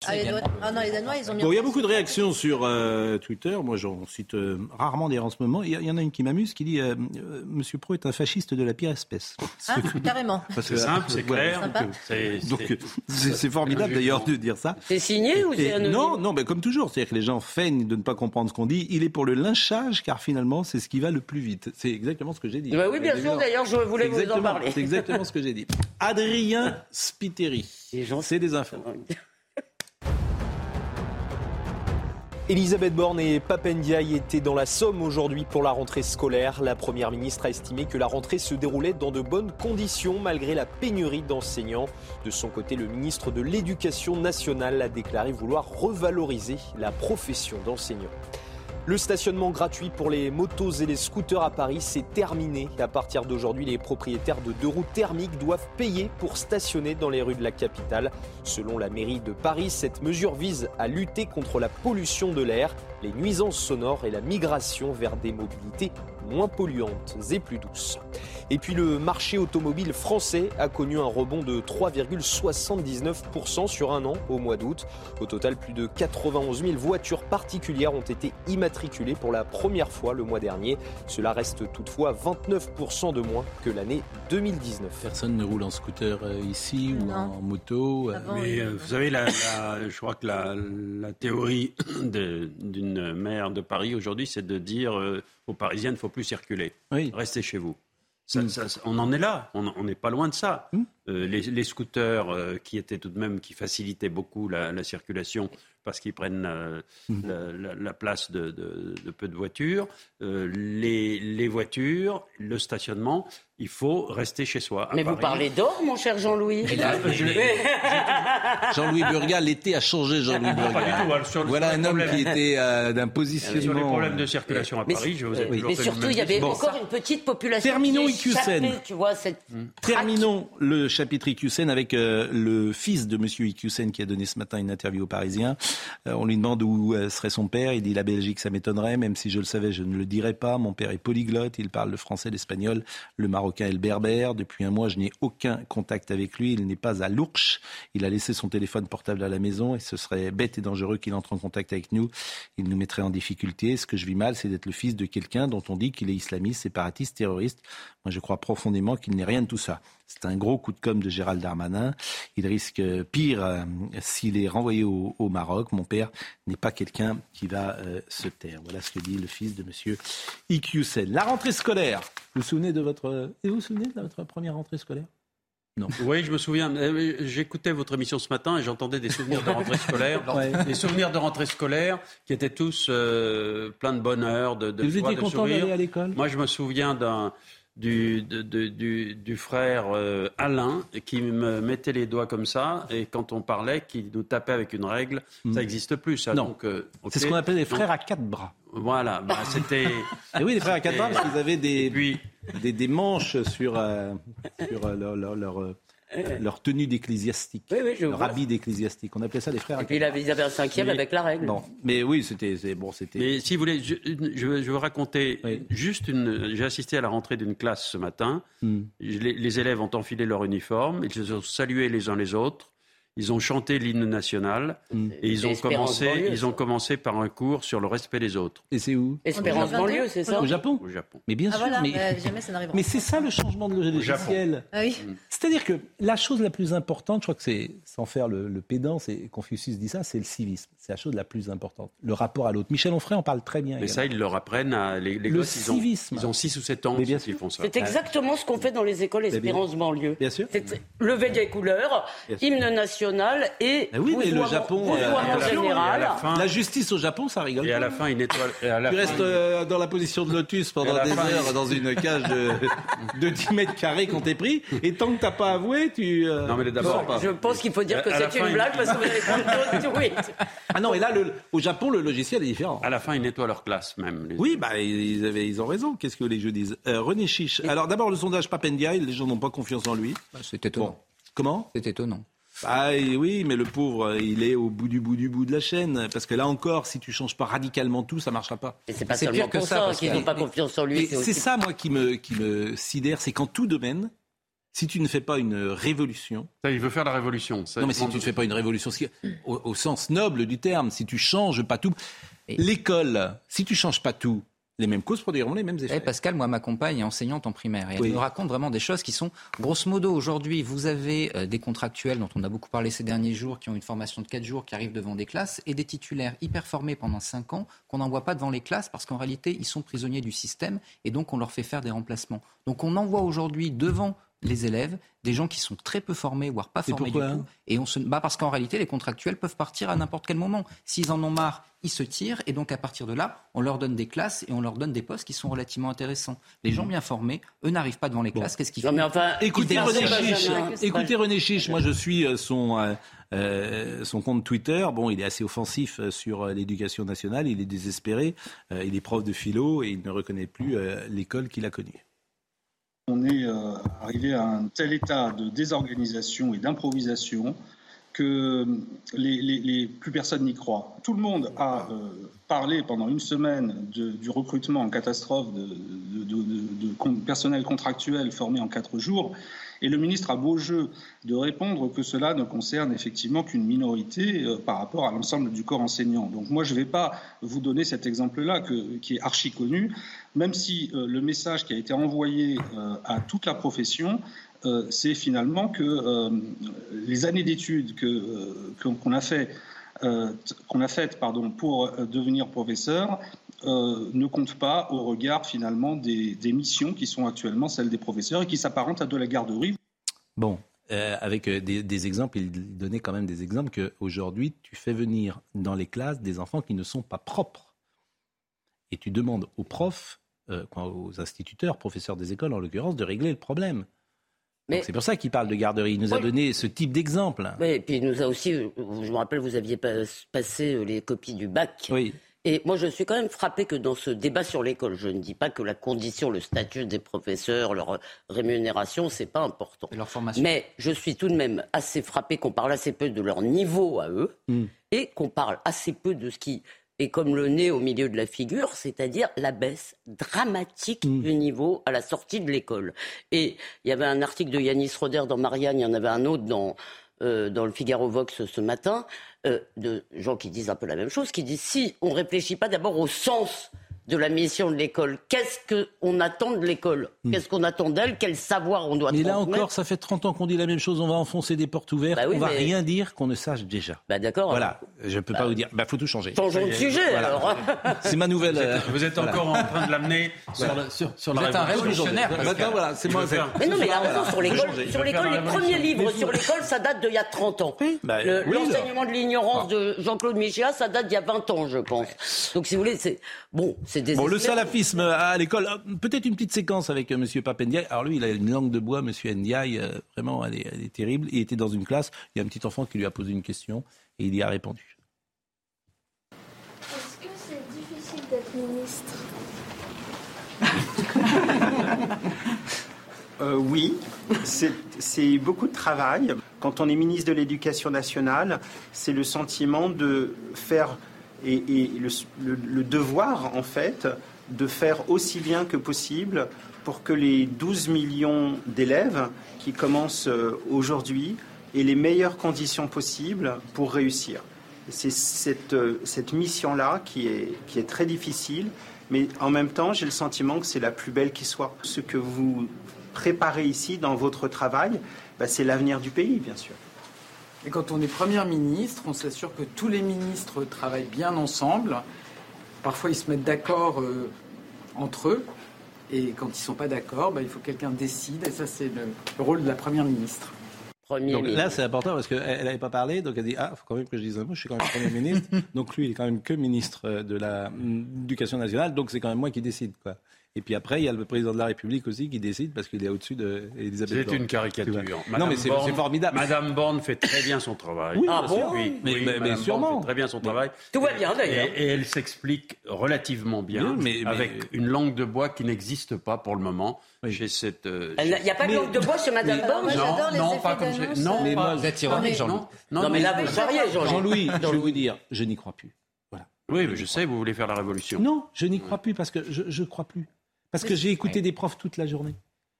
Ah, les Danois- ah non, les Danois, ils ont mis Bon, il y a beaucoup de réactions sur euh, Twitter. Moi, j'en cite euh, rarement des en ce moment. Il y, a- il y en a une qui m'amuse qui dit euh, euh, Monsieur Pro est un fasciste de la pire espèce. Ah, carrément. C'est simple, c'est clair. C'est- Donc, c'est- formidable d'ailleurs de dire ça. C'est signé ou c'est non, non, mais comme toujours, c'est-à-dire que les gens feignent de ne pas comprendre ce qu'on dit. Il est pour le lynchage, car finalement, c'est ce qui va le plus vite. C'est exactement ce que j'ai dit. Bah oui, bien sûr, d'ailleurs, je voulais vous en parler. C'est exactement ce que j'ai dit. Adrien Spiteri. C'est des infos. Elisabeth Borne et Papendiaï étaient dans la Somme aujourd'hui pour la rentrée scolaire. La Première ministre a estimé que la rentrée se déroulait dans de bonnes conditions malgré la pénurie d'enseignants. De son côté, le ministre de l'Éducation nationale a déclaré vouloir revaloriser la profession d'enseignant. Le stationnement gratuit pour les motos et les scooters à Paris, c'est terminé. À partir d'aujourd'hui, les propriétaires de deux roues thermiques doivent payer pour stationner dans les rues de la capitale. Selon la mairie de Paris, cette mesure vise à lutter contre la pollution de l'air, les nuisances sonores et la migration vers des mobilités moins polluantes et plus douces. Et puis le marché automobile français a connu un rebond de 3,79% sur un an au mois d'août. Au total, plus de 91 000 voitures particulières ont été immatriculées pour la première fois le mois dernier. Cela reste toutefois 29% de moins que l'année 2019. Personne ne roule en scooter euh, ici ou en moto. euh, Mais euh, vous savez, la- la- je crois que la, la théorie d'une maire de Paris aujourd'hui, c'est de dire euh, aux Parisiens, il ne faut plus circuler. Restez chez vous. Ça- ça- ça- on en est là, on n'est pas loin de ça. Euh, les, les scooters euh, qui étaient tout de même, qui facilitaient beaucoup la, la circulation parce qu'ils prennent euh, la, la- la place de, de- de peu de voitures, les, les voitures, le stationnement, il faut rester chez soi. Mais vous parlez d'or, mon cher Jean-Louis Et là, je- Jean-Louis Burga, l'été a changé Jean-Louis Pas Burga. du tout, alors, sur- voilà sur un homme qui était euh, d'un positionnement. Sur les problèmes de circulation à Mais- Paris, je vous ai mais le surtout, il y avait encore une petite population Terminons qui tu vois, cette Terminons le chapitre Iqiyoussen avec euh, le fils de Monsieur Iqiyoussen qui a donné ce matin une interview aux Parisiens. Euh, on lui demande où euh, serait son père. Il dit la Belgique, ça m'étonnerait, même si je le savais, je ne le dirais pas. Mon père est polyglotte, il parle le français, l'espagnol, le marocain le berbère. Depuis un mois, je n'ai aucun contact avec lui. Il n'est pas à l'Ourche. Il a laissé son téléphone portable à la maison et ce serait bête et dangereux qu'il entre en contact avec nous. Il nous mettrait en difficulté. Ce que je vis mal, c'est d'être le fils de quelqu'un dont on dit qu'il est islamiste, séparatiste, terroriste. Moi, je crois profondément qu'il n'est rien de tout ça. C'est un gros coup de com' de Gérald Darmanin. Il risque euh, pire euh, s'il est renvoyé au, au Maroc. Mon père n'est pas quelqu'un qui va euh, se taire. Voilà ce que dit le fils de Monsieur Iqiyoussen. La rentrée scolaire. Vous vous souvenez de votre, et vous vous souvenez de votre première rentrée scolaire? Non. Oui, je me souviens. J'écoutais votre émission ce matin et j'entendais des souvenirs de rentrée scolaire. Ouais. Des souvenirs de rentrée scolaire qui étaient tous euh, pleins de bonheur, de, de vous joie, étiez de content sourire. d'aller à l'école? Moi, je me souviens d'un du, de- du, du frère euh, Alain qui me mettait les doigts comme ça et quand on parlait, qui nous tapait avec une règle, ça n'existe plus. Ça. Hmm. Non. Euh. C'est ce qu'on appelle les frères à quatre bras. Voilà, bah, c'était. Et oui, les frères à quatre bras, parce qu'ils avaient des, puis- des, des manches sur, euh, sur leur, leur, leur, euh, leur tenue d'ecclésiastique, Oui, habit d'ecclésiastique. On appelait ça les frères Et puis il avait, ils avaient un cinquième Mais- avec la règle. Bon, mais oui, c'était bon, c'était. Mais si vous voulez, je, je veux- je veux raconter juste une. J'ai assisté à la rentrée d'une classe ce matin. Hmm. Les, les élèves ont enfilé leur uniforme, ils se sont salués les uns les autres. Ils ont chanté l'hymne national Hmm. et ils ont, commencé, banlieue, ils ont commencé par un cours sur le respect des autres Et c'est où Espérance En 2022, banlieue, c'est ça Au Japon au Japon. Mais bien Ah sûr, voilà, mais, euh, jamais ça n'arrivera. mais c'est ça le changement de logiciel. Ah oui. C'est-à-dire que la chose la plus importante, je crois que c'est, sans faire le, le pédant, c'est Confucius dit ça, c'est le civisme. C'est la chose la plus importante. Le rapport à l'autre. Michel Onfray en parle très bien. Mais ça, ils leur apprennent à. Les, les Le gosses, ils ont, civisme. ils ont 6 ou 7 ans Mais bien qu'ils font ça. C'est exactement ce qu'on fait dans les écoles Espérance banlieue. Bien sûr. C'est lever des couleurs, hymne national et Ah oui, mais le Japon, euh, fin, général. la fin- La justice au Japon, ça rigole Et à la fin, une étoile. et à la Tu fin, restes euh, dans la position de lotus pendant des fin, heures dans une cage de, de 10 mètres carrés qu'on t'est pris, et tant que t'as pas avoué, tu. euh, Non, mais d'abord-. Je pense qu'il faut dire que c'est une blague parce que vous allez prendre tweets. Ah non, et là, le- au Japon, le logiciel est différent. À la fin, ils nettoient leur classe même. les- Oui, bah, ils, avaient, ils ont raison. Qu'est-ce que les jeux disent? Euh, René Chiche. Alors d'abord, le sondage Papendiaï, les gens n'ont pas confiance en lui. Bah, C'est étonnant. Bon. Comment? C'est étonnant. Ah oui, mais le pauvre, il est au bout du bout du bout de la chaîne. Parce que là encore, si tu changes pas radicalement tout, ça marchera pas. Et c'est pas C'est seulement pire que pour ça, qu'ils n'ont pas confiance en lui. Et c'est aussi- ça, moi, qui me, qui me sidère, c'est qu'en tout domaine, si tu ne fais pas une révolution, Ça, il veut faire la révolution. Ça, non mais si tu ne fais pas une révolution, si- au, au sens noble du terme, si tu changes pas tout, l'école, si tu changes pas tout, les mêmes causes produiront les mêmes effets. Eh, Pascal, moi, ma compagne est enseignante en primaire et elle Oui. nous raconte vraiment des choses qui sont, grosso modo, aujourd'hui, vous avez euh, des contractuels dont on a beaucoup parlé ces derniers jours, qui ont une formation de 4 jours, qui arrivent devant des classes, et des titulaires hyper formés pendant 5 ans qu'on n'envoie pas devant les classes parce qu'en réalité, ils sont prisonniers du système et donc on leur fait faire des remplacements. Donc on envoie aujourd'hui devant les élèves des gens qui sont très peu formés, voire pas formés du tout. Et on se bat parce qu'en réalité, les contractuels peuvent partir à n'importe quel moment. S'ils en ont marre, ils se tirent. Et donc, à partir de là, on leur donne des classes et on leur donne des postes qui sont relativement intéressants. Les gens bien formés, eux n'arrivent pas devant les classes. Qu'est-ce qu'ils font mais enfin, Écoutez, René Chiche, Benjamin. écoutez René Chiche, moi je suis euh, son, euh, euh, son compte Twitter. Bon, il est assez offensif sur l'éducation nationale, il est désespéré, Euh, il est prof de philo et il ne reconnaît plus euh, l'école qu'il a connue. On est euh, arrivé à un tel état de désorganisation et d'improvisation que les, plus personne n'y croit. Tout le monde a euh, parlé pendant une semaine du recrutement en catastrophe de, personnel contractuel formé en quatre jours. Et le ministre a beau jeu de répondre que cela ne concerne effectivement qu'une minorité euh, par rapport à l'ensemble du corps enseignant. Donc moi, je ne vais pas vous donner cet exemple-là qui est archi connu, même si euh, le message qui a été envoyé à toute la profession, euh, c'est finalement que euh, les années d'études euh, qu'on a faites pour devenir professeur ne comptent pas au regard finalement des, missions qui sont actuellement celles des professeurs et qui s'apparentent à de la garderie. Bon, avec des, des exemples, il donnait quand même des exemples qu'aujourd'hui, tu fais venir dans les classes des enfants qui ne sont pas propres. Et tu demandes aux profs, aux instituteurs, professeurs des écoles en l'occurrence, de régler le problème. Mais- C'est pour ça qu'il parle de garderie. Il nous a donné ce type d'exemple. Oui, et puis il nous a aussi, euh, je me rappelle, vous aviez pas- passé euh, les copies du bac. Oui. Et moi, je suis quand même frappé que dans ce débat sur l'école, je ne dis pas que la condition, le statut des professeurs, leur euh, rémunération, c'est pas important. Et leur formation. Mais je suis tout de même assez frappé qu'on parle assez peu de leur niveau à eux Mm. et qu'on parle assez peu de ce qui est comme le nez au milieu de la figure, c'est-à-dire la baisse dramatique Mm. du niveau à la sortie de l'école. Et il y avait un article de Yanis Roder dans Marianne, il y en avait un autre dans, euh, dans le Figaro Vox ce matin, euh, de gens qui disent un peu la même chose, qui disent si on réfléchit pas d'abord au sens de la mission de l'école, qu'est-ce qu'on attend de l'école Qu'est-ce qu'on attend d'elle Quel savoir on doit Hmm. Mais là encore, ça fait 30 ans qu'on dit la même chose. On va enfoncer des portes ouvertes. Bah oui, on va mais- rien dire qu'on ne sache déjà. Bah d'accord. Voilà, je ne peux pas vous dire. Bah, faut tout changer. Changeons de sujet Voilà. alors. C'est ma nouvelle. Vous euh, êtes, vous êtes voilà. encore en train de l'amener sur, Voilà. la, sur, Vous êtes un révolutionnaire. Maintenant, voilà, c'est moi. faire- Mais non, mais il a raison, sur l'école, sur l'école, les premiers livres sur l'école, ça date d'il y a 30 ans. Bah, L'enseignement de l'ignorance de Jean-Claude Michéa, ça date d'il y a 20 ans, je pense. Donc, si vous voulez, c'est bon, c'est Bon, le salafisme à l'école, euh, peut-être une petite séquence avec euh, Monsieur Papendiaï. Alors lui, il a une langue de bois, Monsieur Ndiaye, euh, vraiment, elle est, elle est terrible. Il était dans une classe, il y a un petit enfant qui lui a posé une question et il y a répondu. Est-ce que c'est difficile d'être ministre Euh, oui, c'est beaucoup de travail. Quand on est ministre de l'Éducation nationale, c'est le sentiment de faire et, le devoir, en fait, de faire aussi bien que possible pour que les 12 millions d'élèves qui commencent euh, aujourd'hui aient les meilleures conditions possibles pour réussir. C'est cette, euh, cette mission-là qui est, qui est très difficile, mais en même temps, j'ai le sentiment que c'est la plus belle qui soit. Ce que vous préparez ici dans votre travail, bah, c'est l'avenir du pays, bien sûr. Et quand on est Premier ministre, on s'assure que tous les ministres travaillent bien ensemble. Parfois, ils se mettent d'accord euh, entre eux. Et quand ils ne sont pas d'accord, bah, il faut que quelqu'un décide. Et ça, c'est le, le rôle de la Première ministre. Premier Donc ministre. là, c'est important parce qu'elle n'avait pas parlé, donc elle dit Ah, il faut quand même que je dise un mot, je suis quand même Premier ministre. donc lui, il est quand même que ministre euh, de l'Éducation nationale, donc c'est quand même moi qui décide. Quoi. Et puis après, il y a le président de la République aussi qui décide parce qu'il est au-dessus d'Elisabeth C'est Borne. une caricature. Non, Madame mais c'est Borne- c'est formidable. Madame Borne fait très bien son travail. Oui, Ah bon Oui, Mais- oui, mais- mais Madame Borne sûrement. fait très bien son travail. Tout va bien, d'ailleurs. Et, et elle s'explique relativement bien, Oui, mais- mais- avec une langue de bois qui n'existe pas pour le moment chez cette. euh, Il n'y a pas de langue de bois chez Madame Borne moi, j'adore les non, effets pas comme j'ai- non, Mais Vous êtes ironique, Jean-Louis. Non, mais là, vous charriez, Jean-Louis. Jean-Louis, je vais vous dire, je n'y crois plus. Voilà. Oui, mais je sais, vous voulez faire la révolution. Non, je n'y crois plus parce que je ne crois plus. Parce que j'ai écouté des profs toute la journée.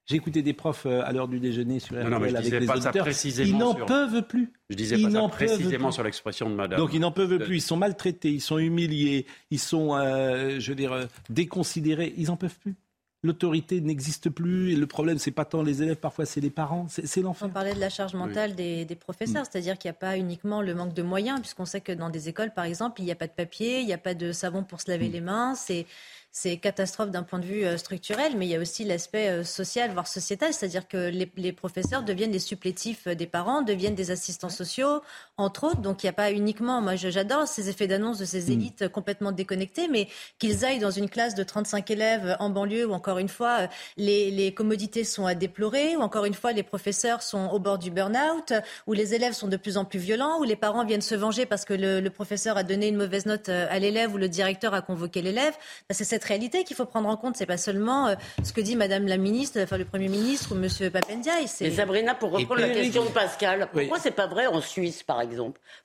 J'ai écouté des profs euh, à l'heure du déjeuner sur RTL non, mais je avec les pas ça auditeurs. précisément Ils n'en sur- peuvent plus. Je disais Ils pas ça précisément sur l'expression de Madame. Donc ils n'en peuvent de- plus. Ils sont maltraités, ils sont humiliés, ils sont, euh, je veux dire, euh, déconsidérés. Ils n'en peuvent plus. L'autorité n'existe plus. Et le problème, c'est pas tant les élèves, parfois c'est les parents. C'est l'enfer. On parlait de la charge mentale des, des professeurs, c'est-à-dire qu'il n'y a pas uniquement le manque de moyens, puisqu'on sait que dans des écoles, par exemple, il n'y a pas de papier, il n'y a pas de savon pour se laver les mains. C'est c'est catastrophe d'un point de vue euh, structurel, mais il y a aussi l'aspect euh, social, voire sociétal, c'est-à-dire que les, les, professeurs deviennent des supplétifs des parents, deviennent des assistants sociaux, entre autres. Donc il n'y a pas uniquement, moi j'adore ces effets d'annonce de ces mm. élites complètement déconnectées, mais qu'ils aillent dans une classe de 35 élèves en banlieue où encore une fois les, les commodités sont à déplorer, où encore une fois les professeurs sont au bord du burn-out, où les élèves sont de plus en plus violents, où les parents viennent se venger parce que le, le professeur a donné une mauvaise note euh, à l'élève ou le directeur a convoqué l'élève. Ben, c'est cette réalité qu'il faut prendre en compte. C'est pas seulement euh, ce que dit Madame la ministre, enfin le Premier ministre ou Monsieur Papendiaï. Mais Sabrina, pour reprendre la question de Pascal, pourquoi c'est pas vrai en Suisse, par exemple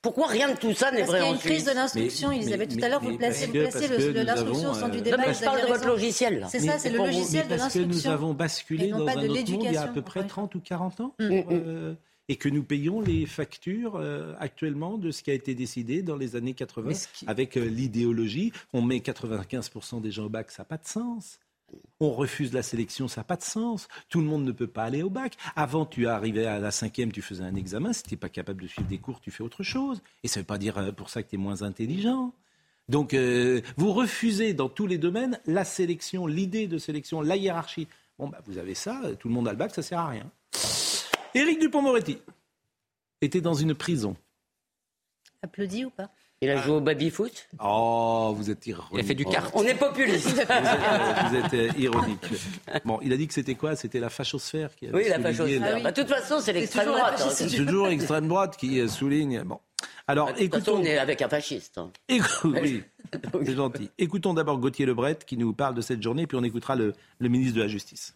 Pourquoi rien de tout ça n'est vrai en Suisse Parce qu'il y a une crise de l'instruction, Elisabeth. Tout à l'heure, vous placez, vous placez l'instruction au centre du débat. je parle de votre logiciel. C'est ça, c'est le logiciel de l'instruction. Parce que nous avons basculé dans un autre monde il y a à peu près 30 ou 40 ans. Mm, mm, mm et que nous payons les factures euh, actuellement de ce qui a été décidé dans les années 80 avec euh, l'idéologie. On met 95% des gens au bac, ça n'a pas de sens. On refuse la sélection, ça n'a pas de sens. Tout le monde ne peut pas aller au bac. Avant, tu arrivais à la cinquième, tu faisais un examen. Si tu n'es pas capable de suivre des cours, tu fais autre chose. Et ça ne veut pas dire euh, pour ça que tu es moins intelligent. Donc, vous refusez dans tous les domaines la sélection, l'idée de sélection, la hiérarchie. Bon, bah, vous avez ça, tout le monde a le bac, ça sert à rien. Éric Dupont-Moretti était dans une prison. Applaudi ou pas? Il a joué au baby-foot Oh, vous êtes ironique. Il a fait du kart. On est populiste. vous, êtes, vous êtes, ironique. Bon, il a dit que c'était quoi? C'était la fachosphère qui Oui, la fachosphère. Bah, de toute façon, c'est l'extrême droite. Hein. C'est toujours l'extrême droite qui euh, souligne. Bon. Alors, bah, de toute écoutons... façon, on est avec un fasciste. Hein. oui, c'est gentil. Écoutons d'abord Gauthier Lebret qui nous parle de cette journée, puis on écoutera le, le ministre de la Justice.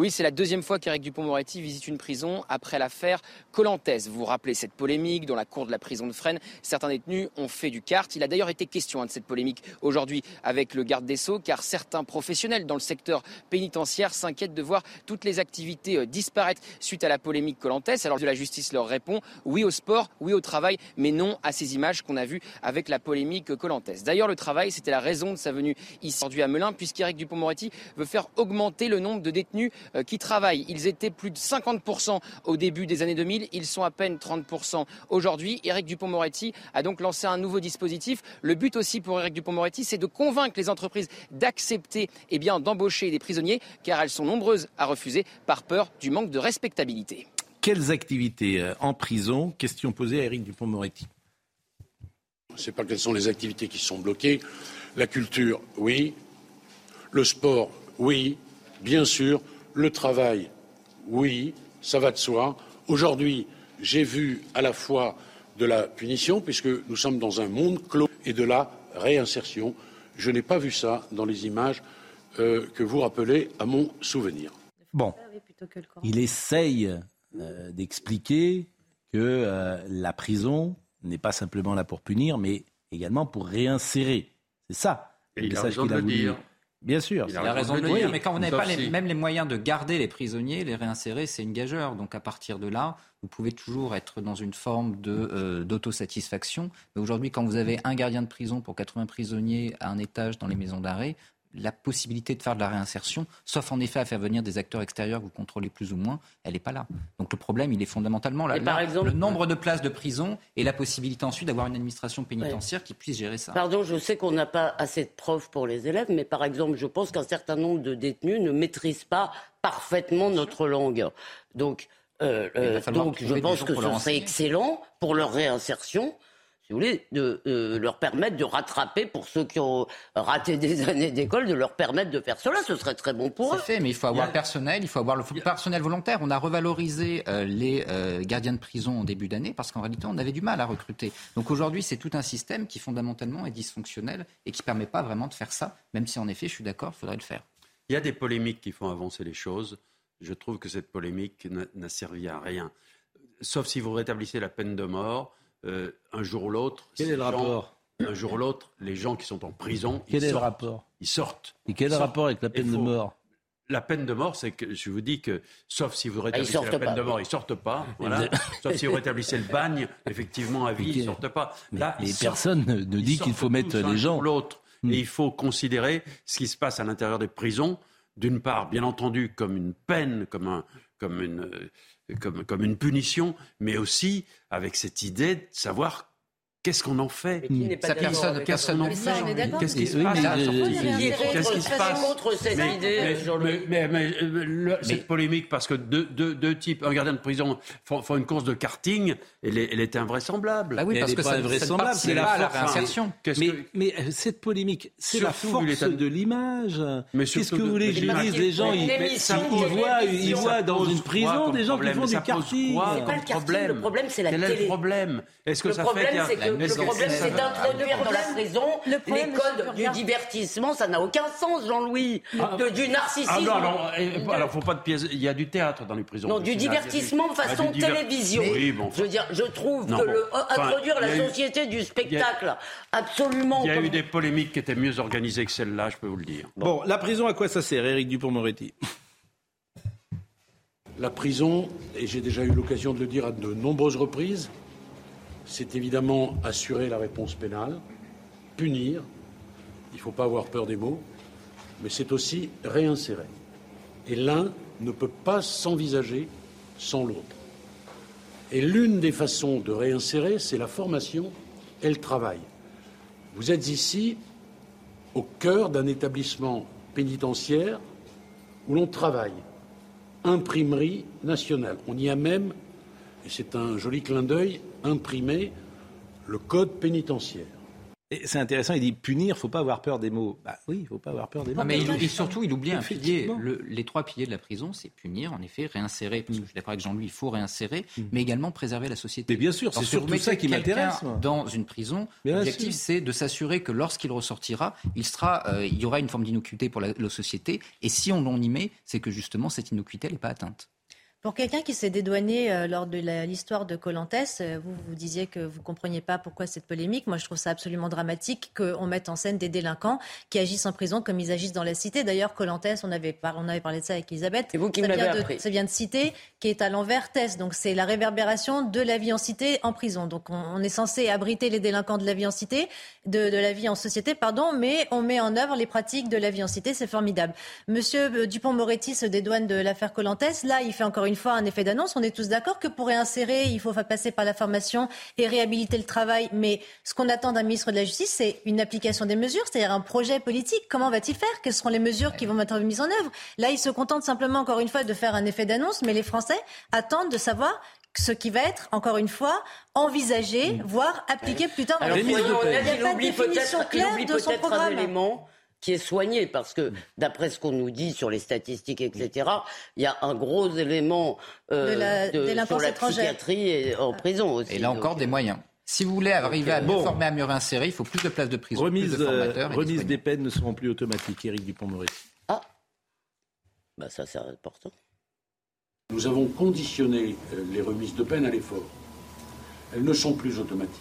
Oui, c'est la deuxième fois qu'Éric Dupont-Moretti visite une prison après l'affaire Colantès. Vous vous rappelez cette polémique dans la cour de la prison de Fresnes. Certains détenus ont fait du kart. Il a d'ailleurs été question hein, de cette polémique aujourd'hui avec le garde des Sceaux, car certains professionnels dans le secteur pénitentiaire s'inquiètent de voir toutes les activités euh, disparaître suite à la polémique Colantès. Alors de la justice leur répond oui au sport, oui au travail, mais non à ces images qu'on a vues avec la polémique Colantès. D'ailleurs, le travail, c'était la raison de sa venue ici aujourd'hui à Melun, puisqu'Éric Dupont-Moretti veut faire augmenter le nombre de détenus qui travaillent. Ils étaient plus de 50% au début des années 2000, ils sont à peine 30% aujourd'hui. Éric Dupont-Moretti a donc lancé un nouveau dispositif. Le but aussi pour Éric Dupont-Moretti, c'est de convaincre les entreprises d'accepter et eh bien d'embaucher des prisonniers, car elles sont nombreuses à refuser par peur du manque de respectabilité. Quelles activités euh, en prison? Question posée à Éric Dupont-Moretti. Je ne sais pas quelles sont les activités qui sont bloquées. La culture, oui. Le sport, oui. Bien sûr, le travail, oui, ça va de soi. Aujourd'hui, j'ai vu à la fois de la punition, puisque nous sommes dans un monde clos, et de la réinsertion. Je n'ai pas vu ça dans les images euh, que vous rappelez à mon souvenir. Bon, il essaye euh, d'expliquer que euh, la prison n'est pas simplement là pour punir, mais également pour réinsérer. C'est ça. Et il a raison de le dire. Bien sûr. Il a raison de le dire, mais quand on n'a pas même les moyens de garder les prisonniers, les réinsérer, c'est une gageure. Donc à partir de là, vous pouvez toujours être dans une forme euh, d'autosatisfaction. mais aujourd'hui, quand vous avez un gardien de prison pour 80 prisonniers à un étage dans les maisons d'arrêt, la possibilité de faire de la réinsertion, sauf en effet à faire venir des acteurs extérieurs que vous contrôlez plus ou moins, elle n'est pas là. Donc le problème, il est fondamentalement là. par exemple, le nombre de places de prison et la possibilité ensuite d'avoir une administration pénitentiaire qui puisse gérer ça. Pardon, je sais qu'on n'a pas assez de preuves pour les élèves, mais par exemple, je pense qu'un certain nombre de détenus ne maîtrisent pas parfaitement notre langue. Donc, euh, euh, donc je pense que ce serait excellent pour leur réinsertion vous voulez, de euh, leur permettre de rattraper, pour ceux qui ont raté des années d'école, de leur permettre de faire cela. Ce serait très bon pour eux. C'est fait, mais il faut avoir personnel, il faut avoir le personnel volontaire. On a revalorisé euh, les euh, gardiens de prison en début d'année parce qu'en réalité, on avait du mal à recruter. Donc aujourd'hui, c'est tout un système qui fondamentalement est dysfonctionnel et qui ne permet pas vraiment de faire ça, même si en effet, je suis d'accord, il faudrait le faire. Il y a des polémiques qui font avancer les choses. Je trouve que cette polémique n'a servi à rien. Sauf si vous rétablissez la peine de mort euh, un jour ou l'autre. Quel est le rapport Un jour ou l'autre, les gens qui sont en prison. Quel est le rapport Ils sortent. Et quel est le rapport avec la peine de mort la peine de mort, c'est que je vous dis que, sauf si vous ah, rétablissez la peine de mort, ils sortent pas. Voilà. sauf si vous rétablissez le bagne, effectivement, à vie, ils sortent pas. Là, mais, personne ne dit qu'il faut mettre les gens. L'autre. Hmm. Et il faut considérer ce qui se passe à l'intérieur des prisons, d'une part, bien entendu, comme une peine, comme, un, comme une, comme, une punition, mais aussi avec cette idée de savoir Qu'est-ce qu'on en fait Ça personne, personne n'en fait. Qu'est-ce qui se passe Qu'est-ce qui se passe contre cette mais, idée, mais, mais, mais, euh, le, cette polémique, parce que deux, deux, deux types, un gardien de prison, font, font, une course de karting, elle est, elle est invraisemblable. Bah oui, parce que ça, invraisemblable. C'est la, la réinsertion. Mais, mais, cette polémique, c'est la force de l'image. Qu'est-ce que vous voulez que je dise Les gens, ils, ils voient, ils voient dans une prison des gens qui font du karting. C'est pas le karting, le problème, c'est la télé. Quel est le problème Est-ce que ça fait le problème, c'est d'introduire dans la prison les codes du divertissement. Ça n'a aucun sens, Jean-Louis. Du narcissisme. Ah non, non. Alors, faut pas de pièces. Il y a du théâtre dans les prisons. Non, du divertissement façon télévision. Oui, bon. Je veux dire, je trouve que introduire la société du spectacle, absolument. Il y a eu des polémiques qui étaient mieux organisées que celle-là, je peux vous le dire. Bon, la prison, à quoi ça sert, Éric Dupont-Moretti? La prison, et j'ai déjà eu l'occasion de le dire à de nombreuses reprises, c'est évidemment assurer la réponse pénale, punir, il ne faut pas avoir peur des mots, mais c'est aussi réinsérer. Et l'un ne peut pas s'envisager sans l'autre. Et l'une des façons de réinsérer, c'est la formation et le travail. Vous êtes ici au cœur d'un établissement pénitentiaire où l'on travaille, imprimerie nationale. On y a même, et c'est un joli clin d'œil, imprimer le code pénitentiaire. C'est intéressant, il dit punir, faut pas avoir peur des mots. Bah oui, il faut pas avoir peur des mots. mais il, et surtout, il oublie un pilier. Le, les trois piliers de la prison, c'est punir, en effet, réinsérer, parce que je suis d'accord avec Jean-Louis, il faut réinsérer, mm. mais également préserver la société. Mais bien sûr, c'est surtout ça qui m'intéresse. Dans une prison, l'objectif, c'est de s'assurer que lorsqu'il ressortira, il, sera, euh, il y aura une forme d'innocuité pour la, la, société. Et si on l'en y met, c'est que justement, cette innocuité n'est pas atteinte. Pour quelqu'un qui s'est dédouané euh, lors de l'histoire de Colantes, euh, vous, vous disiez que vous ne compreniez pas pourquoi cette polémique. Moi, je trouve ça absolument dramatique qu'on mette en scène des délinquants qui agissent en prison comme ils agissent dans la cité. D'ailleurs, Colantes, on avait, on avait parlé de ça avec Elisabeth. C'est vous qui ça, vient de, appris. ça vient de cité, qui est à l'envers Tess. Donc, c'est la réverbération de la vie en cité en prison. Donc, on, on, est censé abriter les délinquants de la vie en cité, de, de, la vie en société, pardon, mais on met en œuvre les pratiques de la vie en cité. C'est formidable. Monsieur Dupont-Moretti se dédouane de l'affaire Colantes. Là, il fait encore une fois un effet d'annonce on est tous d'accord que pour réinsérer, il faut passer par la formation et réhabiliter le travail. Mais ce qu'on attend d'un ministre de la Justice, c'est une application des mesures, c'est-à-dire un projet politique. Comment va-t-il faire? Quelles seront les mesures qui vont être mises en œuvre? Là, il se contente simplement, encore une fois, de faire un effet d'annonce, mais les Français attendent de savoir ce qui va être, encore une fois, envisagé, mmh. voire appliqué plus tard dans Alors, le il, il oublie peut-être de son programme. élément qui est soigné, parce que d'après ce qu'on nous dit sur les statistiques, etc., il y a un gros élément euh, de la, de, sur la étrangère. psychiatrie et en prison aussi. Et là encore, donc, des moyens. Si vous voulez arriver à mieux bon. former, à mieux réinsérer, il faut plus de places de prison, remise, plus de formateurs. Euh, remise des peines ne seront plus automatiques, Éric Dupont-Moretti. Ah, bah ça c'est important. Nous avons conditionné les remises de peine à l'effort. Elles ne sont plus automatiques.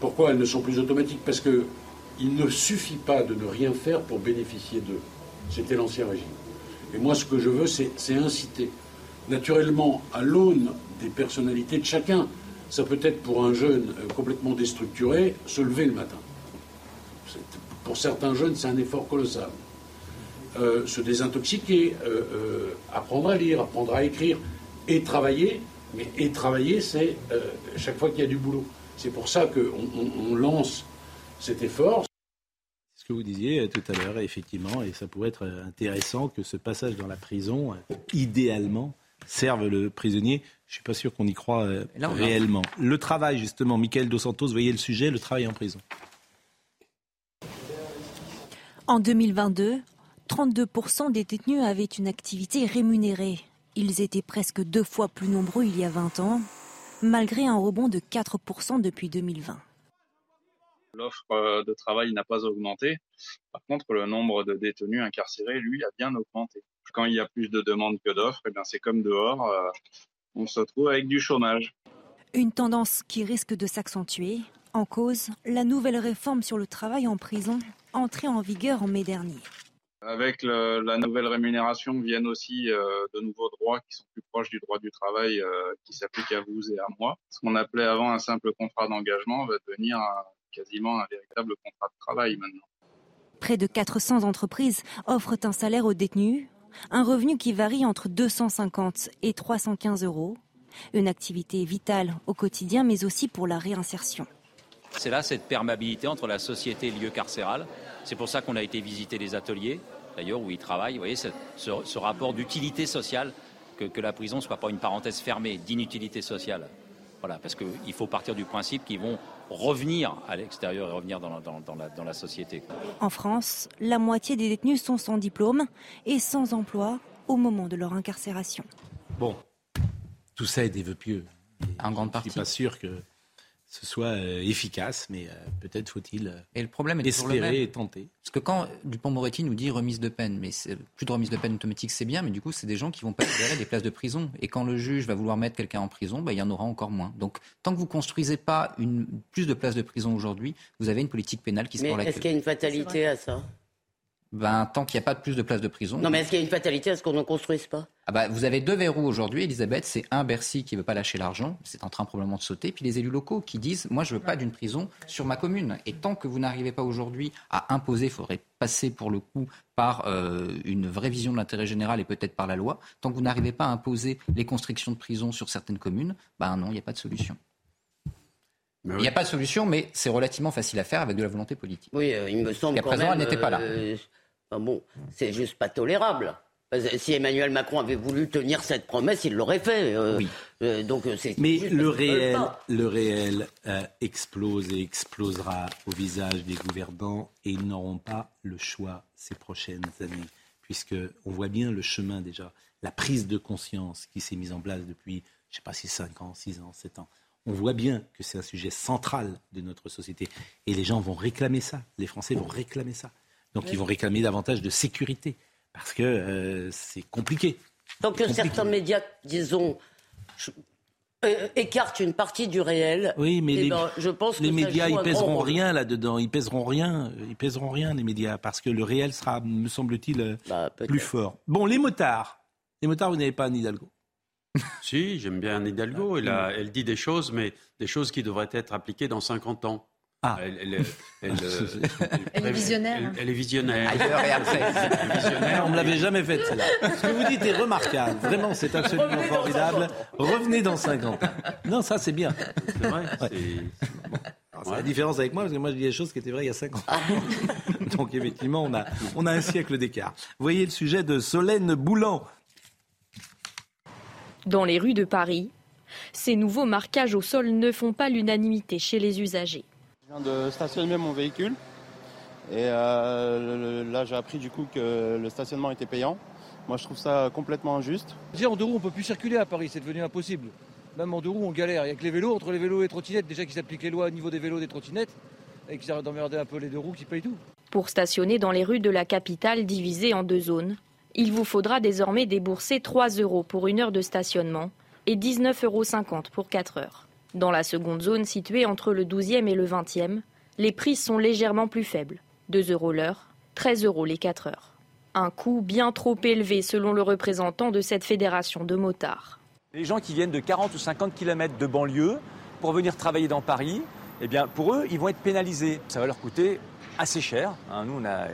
Pourquoi elles ne sont plus automatiques? Parce que il ne suffit pas de ne rien faire pour bénéficier d'eux. C'était l'ancien régime. Et moi, ce que je veux, c'est inciter. Naturellement, à l'aune des personnalités de chacun, ça peut être pour un jeune complètement déstructuré, se lever le matin. Pour certains jeunes, c'est un effort colossal. Euh, se désintoxiquer, euh, euh, apprendre à lire, apprendre à écrire, et travailler. Mais et travailler, c'est chaque fois qu'il y a du boulot. C'est pour ça qu'on on, on lance cet effort. Ce que vous disiez tout à l'heure, effectivement, et ça pourrait être intéressant que ce passage dans la prison, idéalement, serve le prisonnier. Je ne suis pas sûr qu'on y croit Là, réellement. Le travail, justement, Michael Dos Santos, voyez le sujet, le travail en prison. En 2022, 32% des détenus avaient une activité rémunérée. Ils étaient presque deux fois plus nombreux il y a 20 ans, malgré un rebond de 4% depuis 2020. L'offre de travail n'a pas augmenté. Par contre, le nombre de détenus incarcérés, lui, a bien augmenté. Quand il y a plus de demandes que d'offres, eh c'est comme dehors, euh, on se retrouve avec du chômage. Une tendance qui risque de s'accentuer. En cause, la nouvelle réforme sur le travail en prison, entrée en vigueur en mai dernier. Avec le, la nouvelle rémunération viennent aussi euh, de nouveaux droits qui sont plus proches du droit du travail euh, qui s'applique à vous et à moi. Ce qu'on appelait avant un simple contrat d'engagement va devenir un, quasiment un véritable contrat de travail maintenant. Près de 400 entreprises offrent un salaire aux détenus, un revenu qui varie entre 250 et 315 euros. Une activité vitale au quotidien, mais aussi pour la réinsertion. C'est là cette perméabilité entre la société et le lieu carcéral. C'est pour ça qu'on a été visiter les ateliers, d'ailleurs, où ils travaillent. Vous voyez, ce, ce rapport d'utilité sociale, que, que, la prison ne soit pas une parenthèse fermée d'inutilité sociale. Voilà, parce qu'il faut partir du principe qu'ils vont revenir à l'extérieur et revenir dans la, dans, dans, la, dans la société. En France, la moitié des détenus sont sans diplôme et sans emploi au moment de leur incarcération. Bon, tout ça est des vœux pieux. En grande partie. Je ne suis pas sûr que ce soit euh, efficace, mais euh, peut-être faut-il euh, et le problème est espérer et tenter. Parce que quand Dupont-Moretti nous dit remise de peine, mais plus de remise de peine automatique, c'est bien, mais du coup, c'est des gens qui vont pas libérer des places de prison. Et quand le juge va vouloir mettre quelqu'un en prison, bah, il y en aura encore moins. Donc, tant que vous construisez pas une, plus de places de prison aujourd'hui, vous avez une politique pénale qui se mais prend la Est-ce qu'il y a une fatalité à ça? Ben, tant qu'il n'y a pas de plus de places de prison. Non, mais est-ce qu'il y a une fatalité à ce qu'on n'en construise pas? Ah bah, Vous avez deux verrous aujourd'hui, Elisabeth. C'est un Bercy qui ne veut pas lâcher l'argent, c'est en train probablement de sauter. Puis les élus locaux qui disent Moi, je ne veux pas d'une prison sur ma commune. Et tant que vous n'arrivez pas aujourd'hui à imposer, il faudrait passer pour le coup par euh, une vraie vision de l'intérêt général et peut-être par la loi. Tant que vous n'arrivez pas à imposer les constructions de prisons sur certaines communes, ben non, il n'y a pas de solution. Il n'y a pas de solution, mais c'est relativement facile à faire avec de la volonté politique. Oui, euh, il me semble. Qu'à présent, même, elle n'était pas là. Euh, Enfin bon, c'est juste pas tolérable. Si Emmanuel Macron avait voulu tenir cette promesse, il l'aurait fait. Euh, oui. euh, donc c'est. Mais le réel, le réel euh, explose et explosera au visage des gouvernants et ils n'auront pas le choix ces prochaines années, puisque on voit bien le chemin déjà, la prise de conscience qui s'est mise en place depuis, je sais pas si 5 ans, 6 ans, 7 ans. On voit bien que c'est un sujet central de notre société et les gens vont réclamer ça. Les Français vont réclamer ça. Donc ils vont réclamer davantage de sécurité, parce que euh, c'est compliqué. Tant que compliqué. certains médias, disons, euh, écartent une partie du réel, oui, mais eh les, ben, je pense que les ça médias, ils pèseront rien là-dedans. Ils pèseront rien. Ils pèseront rien, les médias, parce que le réel sera, me semble-t-il, euh, Bah, plus fort. Bon, les motards. Les motards, vous n'avez pas un Hidalgo? Si, j'aime bien Anne Hidalgo. Elle, a- elle dit des choses, mais des choses qui devraient être appliquées dans 50 ans. Ah. Elle, elle- elle, Elle est visionnaire. elle- elle est visionnaire. Ailleurs et après. Elle est visionnaire. On ne l'avait jamais fait, celle-là. Ce que vous dites est remarquable. Vraiment, c'est absolument Revenez formidable. 50. Revenez dans 50 ans. Non, ça, c'est bien. C'est vrai. Ouais. c'est- Alors, C'est la différence avec moi, parce que moi, je dis des choses qui étaient vraies il y a 5 ans. Donc, effectivement, on a, on a un siècle d'écart. Vous voyez le sujet de Solène Boulan. Dans les rues de Paris, ces nouveaux marquages au sol ne font pas l'unanimité chez les usagers. Je viens de stationner mon véhicule et euh, le- là j'ai appris du coup que le stationnement était payant. Moi je trouve ça complètement injuste. Dire en deux roues, on peut plus circuler à Paris, c'est devenu impossible. Même en deux roues, on galère. Il n'y a que les vélos, entre les vélos et les trottinettes, déjà qu'ils appliquent les lois au niveau des vélos et des trottinettes, et qu'ils arrêtent d'emmerder un peu les deux roues qui payent tout. Pour stationner dans les rues de la capitale divisées en deux zones, il vous faudra désormais débourser 3 euros pour une heure de stationnement et 19,50 euros pour 4 heures. Dans la seconde zone située entre le 12e et le 20e, les prix sont légèrement plus faibles. 2 euros l'heure, 13 euros les 4 heures. Un coût bien trop élevé selon le représentant de cette fédération de motards. Les gens qui viennent de 40 ou 50 km de banlieue pour venir travailler dans Paris, eh bien, pour eux, ils vont être pénalisés. Ça va leur coûter assez cher. hein. Nous, on a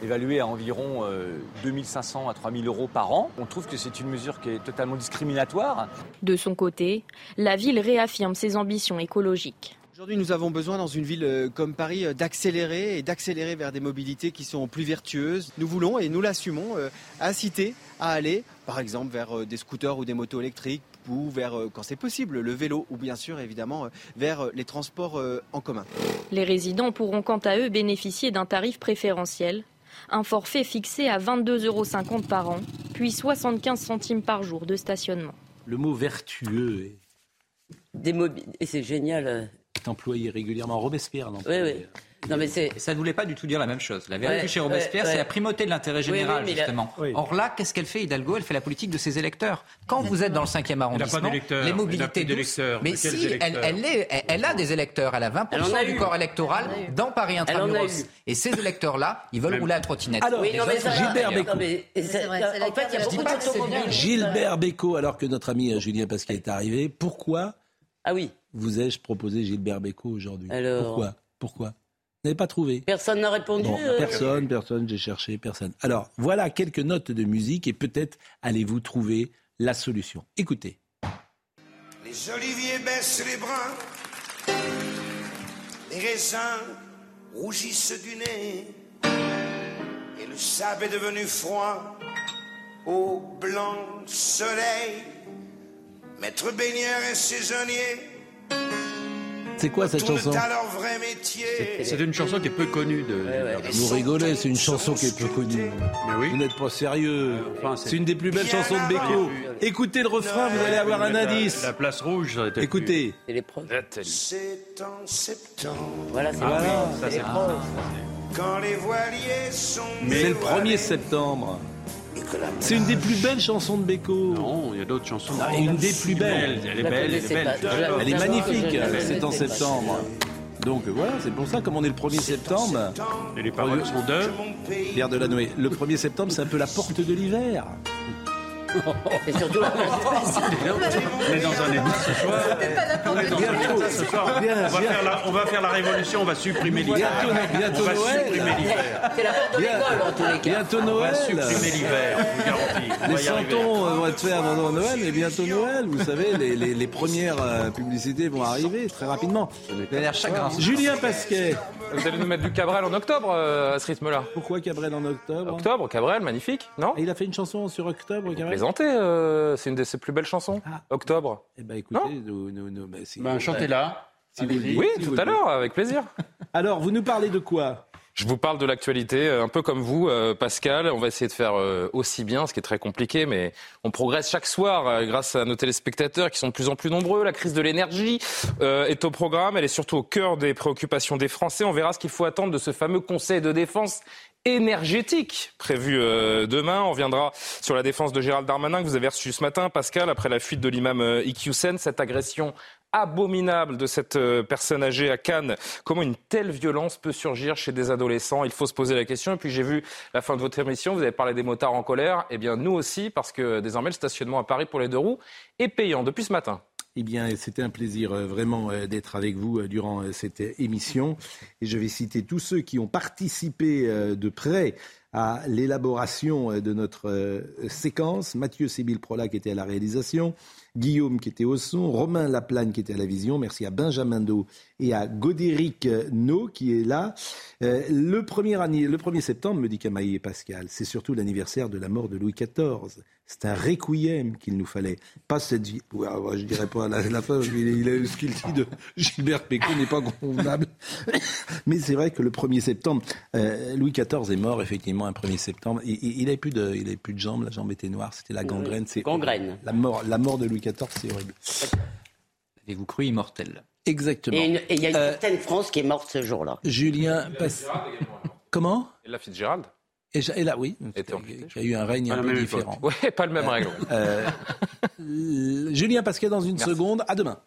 euh, évalué à environ euh, 2500 à 3000 euros par an. On trouve que c'est une mesure qui est totalement discriminatoire. De son côté, la ville réaffirme ses ambitions écologiques. Aujourd'hui, nous avons besoin dans une ville euh, comme Paris euh, d'accélérer et d'accélérer vers des mobilités qui sont plus vertueuses. Nous voulons et nous l'assumons euh, inciter à aller, par exemple, vers euh, des scooters ou des motos électriques ou vers, euh, quand c'est possible, le vélo ou bien sûr, évidemment, euh, vers euh, les transports euh, en commun. Les résidents pourront quant à eux bénéficier d'un tarif préférentiel, un forfait fixé à 22,50 euros par an, puis 75 centimes par jour de stationnement. Le mot vertueux est, Des mobi- Et c'est génial. euh. est employé régulièrement. Robespierre, non? Oui, oui. Non, mais c'est. Ça ne voulait pas du tout dire la même chose. La vérité Ouais, chez Robespierre, ouais, ouais. c'est la primauté de l'intérêt général, oui, mais la- justement. Oui. Or là, qu'est-ce qu'elle fait, Hidalgo? Elle fait la politique de ses électeurs. Quand vous êtes dans le 5e arrondissement, les mobilités douces. d'électeurs. Mais si, elle, elle, est- elle- elle a des électeurs. Elle a 20% Elle en a du eu. corps électoral dans Paris intramuros. Et ces électeurs-là, ils veulent rouler à trottinette. Alors, Oui, non, mais Les ça, autres, Gilbert Bécaud. en fait, il y a beaucoup de. Gilbert Bécaud, alors que notre ami euh, Julien Pascal est arrivé, pourquoi Ah oui, vous ai-je proposé Gilbert Bécaud aujourd'hui? Pourquoi? Pourquoi? N'avez pas trouvé personne n'a répondu. Bon, euh, personne, personne, j'ai cherché, personne. Alors, voilà quelques notes de musique et peut-être allez-vous trouver la solution. Écoutez. Les oliviers baissent les bras, les raisins rougissent du nez, et le sable est devenu froid au blanc soleil. Maître baigneur et saisonnier C'est quoi cette chanson? Métier. C'est une chanson qui est peu connue de. Vous rigolez, c'est une chanson qui est peu connue. Vous n'êtes pas sérieux. c'est une des plus belles chansons de Beko. Écoutez le refrain, vous allez avoir un indice. La place rouge, ça aurait été Écoutez. C'est les preuves. C'est en septembre. Voilà, c'est Voilà, c'est- preuves. Quand les voiliers sont C'est le 1er septembre. C'est une des plus belles chansons de Beko. Non, il y a d'autres chansons. Ah, une des plus belles. Elle est belle, elle est belle. Elle est magnifique, c'est en septembre. Donc voilà, c'est pour ça, comme on est le 1er septembre, Et les paroles sont de. Pierre Delanoë, le 1er septembre, c'est un peu la porte de l'hiver. Et surtout, On est dans un état ce soir. On est dans un état ce soir. On va, faire la, on va faire la révolution, on va supprimer l'hiver. Bientôt, bientôt on va Noël. supprimer l'hiver. c'est la porte de l'école en tous les cas. Bientôt On va Noël. supprimer l'hiver, je vous garantis. Les santons euh, vont être faits avant Noël, mais bientôt Noël. Vous savez, les, les- les premières euh, publicités vont arriver très rapidement. Julien Pasquet. Vous allez nous mettre du Cabrel en octobre euh, à ce rythme-là Pourquoi Cabrel en octobre Octobre, Cabrel, magnifique, non Et Il a fait une chanson sur octobre, Cabrel Plaisantez, euh, c'est une de ses plus belles chansons. Octobre. Eh ben écoutez, nous, nous, nous, si- Ben, chantez-la. si Oui, si tout à l'heure, avec plaisir. Alors, vous nous parlez de quoi? Je vous parle de l'actualité, euh, un peu comme vous, euh, Pascal. On va essayer de faire euh, aussi bien, ce qui est très compliqué, mais on progresse chaque soir grâce à nos téléspectateurs qui sont de plus en plus nombreux. La crise de l'énergie est au programme. Elle est surtout au cœur des préoccupations des Français. On verra ce qu'il faut attendre de ce fameux Conseil de défense énergétique prévu demain. On reviendra sur la défense de Gérald Darmanin que vous avez reçu ce matin, Pascal, après la fuite de l'imam Iqiyoussen, cette agression abominable de cette euh, personne âgée à Cannes. Comment une telle violence peut surgir chez des adolescents? Il faut se poser la question. Et puis j'ai vu la fin de votre émission, vous avez parlé des motards en colère. Eh bien nous aussi, parce que désormais le stationnement à Paris pour les deux roues est payant depuis ce matin. Eh bien, c'était un plaisir euh, vraiment euh, d'être avec vous durant cette émission. Et je vais citer tous ceux qui ont participé de près à l'élaboration de notre séquence. Mathieu Sébil-Prola qui était à la réalisation, Guillaume qui était au son, Romain Laplagne qui était à la vision. Merci à Benjamin Do et à Godéric No qui est là. Euh, le, premier le 1er septembre, me dit Camaï et Pascal, c'est surtout l'anniversaire de la mort de Louis XIV. C'est un requiem qu'il nous fallait. Pas cette vie. Ouais, ouais, je dirais pas la, la fin, il est- ce qu'il dit de Gilbert Pécaud n'est pas convenable. Mais c'est vrai que le 1er septembre, euh, Louis XIV est mort effectivement un 1er septembre. Il, il, il avait plus de, il avait plus de jambes, la jambe était noire, c'était la gangrène. C'est Gangrène. La mort, la mort de Louis XIV, c'est horrible. Avez-vous cru immortel? Exactement. Et et il y a une Euh, certaine France qui est morte ce jour-là. Julien, Pas- comment? Et la Fitzgerald? Et, et là, oui, il y a eu un règne un peu différent. Ouais, pas le même règle. Euh, Julien Pasquet dans une seconde. À demain.